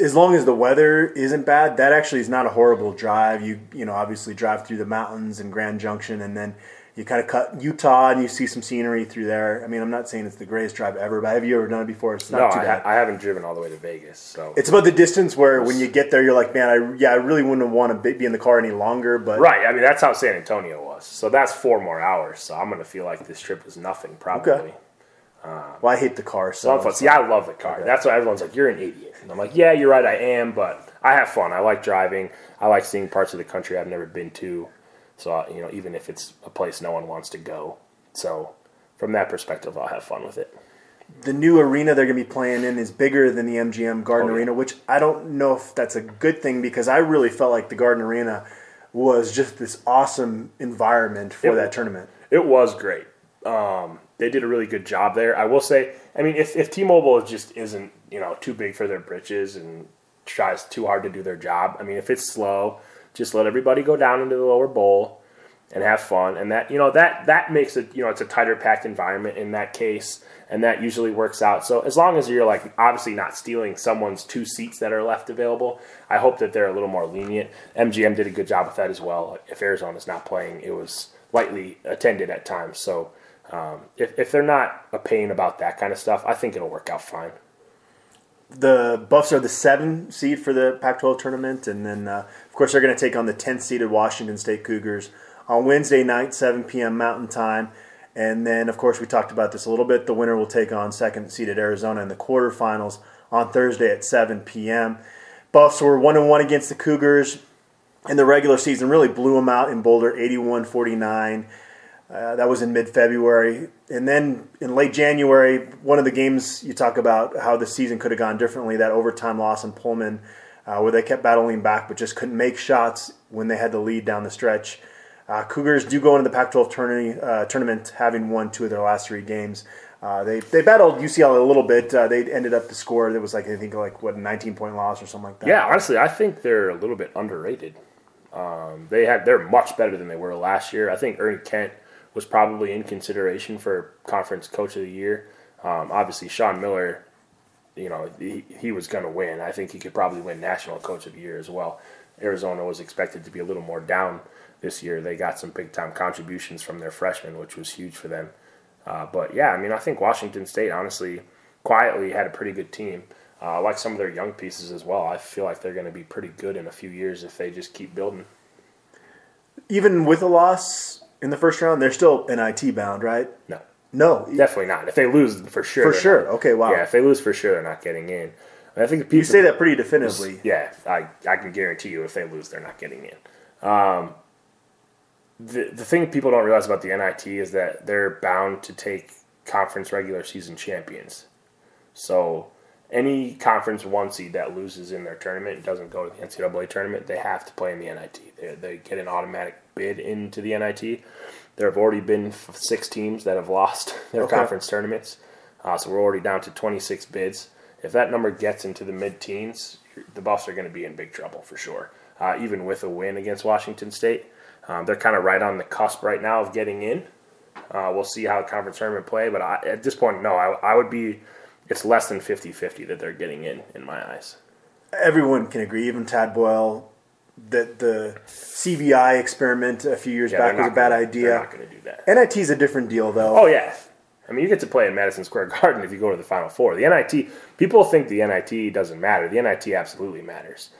as long as the weather isn't bad, that actually is not a horrible drive. You you know obviously drive through the mountains and Grand Junction, and then you kind of cut Utah and you see some scenery through there. I mean, I'm not saying it's the greatest drive ever, but have you ever done it before? It's not no, too I, bad. I haven't driven all the way to Vegas, so it's about the distance where when you get there, you're like, man, I yeah, I really wouldn't want to be in the car any longer. But right, I mean, that's how San Antonio was. So that's four more hours. So I'm gonna feel like this trip is nothing probably. Okay. Um, well, I hate the car so. See, I love the car. Okay. That's why everyone's like, "You're an idiot." And I'm like, "Yeah, you're right. I am, but I have fun. I like driving. I like seeing parts of the country I've never been to. So you know, even if it's a place no one wants to go, so from that perspective, I'll have fun with it. The new arena they're going to be playing in is bigger than the MGM Garden oh, yeah. Arena, which I don't know if that's a good thing because I really felt like the Garden Arena was just this awesome environment for it, that tournament. It was great. Um, they did a really good job there. I will say, I mean, if, if T-Mobile just isn't you know too big for their britches and tries too hard to do their job, I mean, if it's slow, just let everybody go down into the lower bowl and have fun, and that you know that that makes it you know it's a tighter packed environment in that case, and that usually works out. So as long as you're like obviously not stealing someone's two seats that are left available, I hope that they're a little more lenient. MGM did a good job with that as well. If Arizona's not playing, it was lightly attended at times, so um, if, if they're not a pain about that kind of stuff, I think it'll work out fine. The Buffs are the seven seed for the Pac-12 tournament, and then uh, of course they're going to take on the 10th seeded Washington State Cougars on Wednesday night, 7 p.m. Mountain Time. And then, of course, we talked about this a little bit. The winner will take on second seeded Arizona in the quarterfinals on Thursday at 7 p.m. Buffs were one and one against the Cougars in the regular season. Really blew them out in Boulder, 81-49. Uh, that was in mid-February, and then in late January, one of the games you talk about how the season could have gone differently. That overtime loss in Pullman, uh, where they kept battling back but just couldn't make shots when they had the lead down the stretch. Uh, Cougars do go into the Pac-12 tournament, uh, tournament having won two of their last three games. Uh, they they battled UCLA a little bit. Uh, they ended up the score. There was like I think like what a 19 point loss or something like that. Yeah, honestly, I think they're a little bit underrated. Um, they had they're much better than they were last year. I think Ernie Kent was probably in consideration for conference coach of the year. Um, obviously, Sean Miller, you know, he, he was going to win. I think he could probably win national coach of the year as well. Arizona was expected to be a little more down this year. They got some big time contributions from their freshmen, which was huge for them. Uh, but yeah, I mean, I think Washington State honestly quietly had a pretty good team. Uh, like some of their young pieces as well. I feel like they're going to be pretty good in a few years if they just keep building. Even with a loss in the first round, they're still NIT bound, right? No, No, definitely not. If they lose, for sure. for sure. not. Okay, wow. Yeah, if they lose, for sure, they're not getting in. I think people you say that pretty definitively. Yeah, I, I can guarantee you if they lose, they're not getting in. Um, the, the thing people don't realize about the NIT is that they're bound to take conference regular season champions. So any conference one seed that loses in their tournament and doesn't go to the NCAA tournament, they have to play in the NIT. They, they get an automatic bid into the NIT. There have already been six teams that have lost their Okay. conference tournaments. Uh, so we're already down to 26 bids. If that number gets into the mid teens, the Buffs are going to be in big trouble for sure. Uh, even with a win against Washington State, um, they're kind of right on the cusp right now of getting in. Uh, we'll see how the conference tournament play, but I, at this point, no, I, I would be. It's less than 50-50 that they're getting in, in my eyes. Everyone can agree, even Tad Boyle, that the CBI experiment a few years Yeah, back was a bad gonna- idea. They're not going to do that. NIT is a different deal, though. Oh yeah, I mean you get to play in Madison Square Garden if you go to the Final Four. The NIT people think the NIT doesn't matter. The NIT absolutely matters.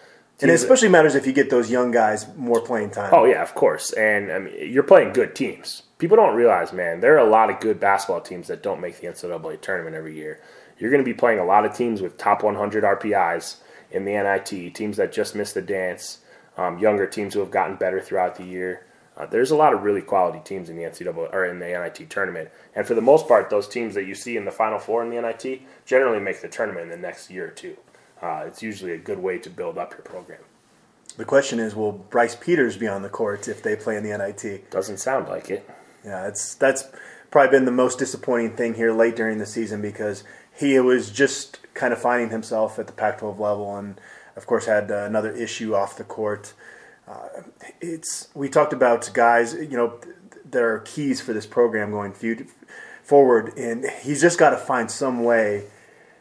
and it Teams- especially matters if you get those young guys more playing time. Oh yeah, of course. And I mean, you're playing good teams. People don't realize, man, there are a lot of good basketball teams that don't make the NCAA tournament every year. You're going to be playing a lot of teams with top 100 RPIs in the NIT, teams that just missed the dance, um, younger teams who have gotten better throughout the year. Uh, there's a lot of really quality teams in the NCAA or in the NIT tournament, and for the most part, those teams that you see in the Final Four in the NIT generally make the tournament in the next year or two. Uh, it's usually a good way to build up your program. The question is, will Bryce Peters be on the court if they play in the NIT? Doesn't sound like it. Yeah, it's that's probably been the most disappointing thing here late during the season because he was just kind of finding himself at the Pac-12 level, and of course had uh, another issue off the court. Uh, it's we talked about guys, you know, th- there are keys for this program going forward, and he's just got to find some way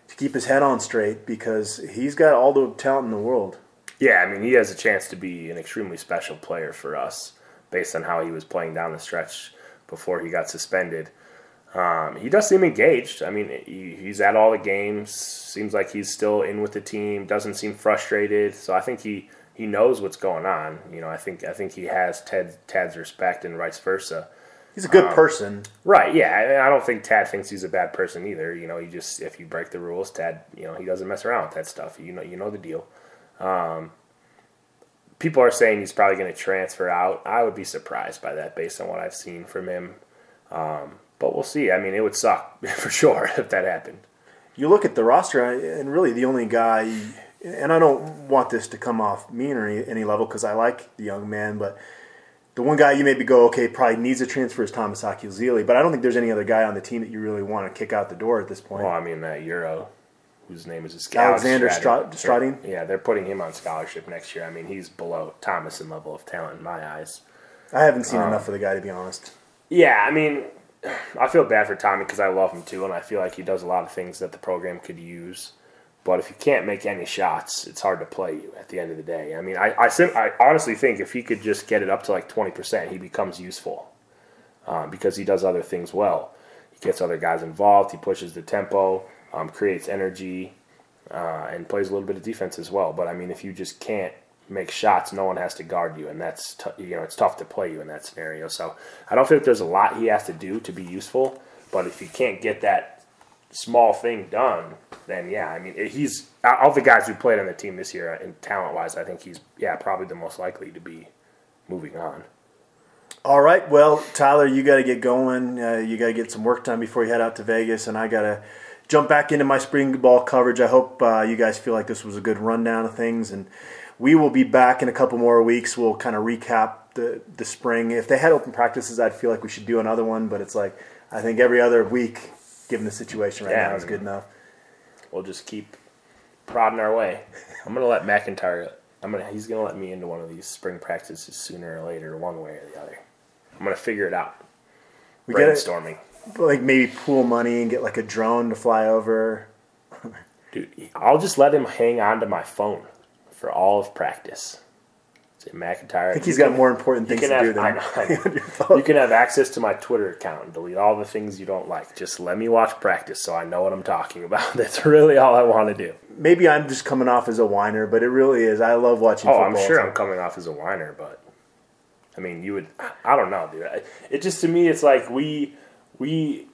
to keep his head on straight because he's got all the talent in the world. Yeah, I mean, he has a chance to be an extremely special player for us based on how he was playing down the stretch before he got suspended. Um, he does seem engaged. I mean, he, he's at all the games. Seems like he's still in with the team. Doesn't seem frustrated. So I think he, he knows what's going on. You know, I think I think he has Ted Tad's respect and vice versa. He's a good Um, person. Right? Yeah, I, I don't think Tad thinks he's a bad person either. You know, he just if you break the rules, Tad, you know, he doesn't mess around with that stuff. You know, you know the deal. Um, people are saying he's probably going to transfer out. I would be surprised by that based on what I've seen from him. Um, but we'll see. I mean, it would suck for sure if that happened. you look at the roster, and really the only guy, and I don't want this to come off mean or any, any level because I like the young man, but the one guy you maybe go, okay, probably needs a transfer is Thomas Akyazili, but I don't think there's any other guy on the team that you really want to kick out the door at this point. Well, I mean that Euro, whose name is Alex Alexander Strating. Stra- Yeah, they're putting him on scholarship next year. I mean, he's below Thomas in level of talent in my eyes. I haven't seen Um, enough of the guy to be honest. Yeah, I mean, I feel bad for Tommy because I love him too, and I feel like he does a lot of things that the program could use. But if you can't make any shots, it's hard to play you at the end of the day. I mean, I, I, I honestly think if he could just get it up to like 20%, he becomes useful um, because he does other things well. He gets other guys involved, he pushes the tempo, um, creates energy, uh, and plays a little bit of defense as well. But I mean, if you just can't make shots, no one has to guard you, and that's t- you know it's tough to play you in that scenario. So I don't think there's a lot he has to do to be useful. But if you can't get that small thing done, then yeah, I mean he's all the guys who played on the team this year, and talent wise, I think he's yeah probably the most likely to be moving on. All right, well, Tyler, you got to get going. Uh, you got to get some work done before you head out to Vegas, and I got to jump back into my spring ball coverage. I hope uh, you guys feel like this was a good rundown of things, and we will be back in a couple more weeks. We'll kind of recap the the spring. If they had open practices, I'd feel like we should do another one, but it's like I think every other week, given the situation right Yeah, now, is good enough. We'll just keep prodding our way. I'm gonna let MacIntyre. I'm gonna. He's gonna let me into one of these spring practices sooner or later, one way or the other. I'm gonna figure it out. We Brainstorming, like maybe pool money and get like a drone to fly over. dude. I'll just let him hang on to my phone for all of practice. Say MacIntyre. I think he's got more important things to have. do than I know. on your phone. You can have access to my Twitter account and delete all the things you don't like. Just let me watch practice so I know what I'm talking about. That's really all I want to do. Maybe I'm just coming off as a whiner, but it really is. I love watching. Oh, football. I'm sure I'm coming off as a whiner, but I mean, you would. I don't know, dude. It just to me, it's like we we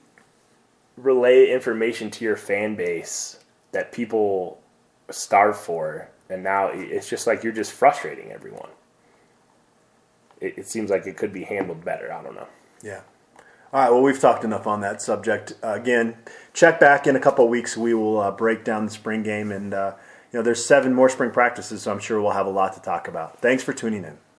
relay information to your fan base that people starve for, and now it's just like you're just frustrating everyone. It, it seems like it could be handled better. I don't know. Yeah. All right. Well, we've talked enough on that subject. Uh, again, check back in a couple weeks. We will uh, break down the spring game, and uh, you know, there's seven more spring practices, so I'm sure we'll have a lot to talk about. Thanks for tuning in.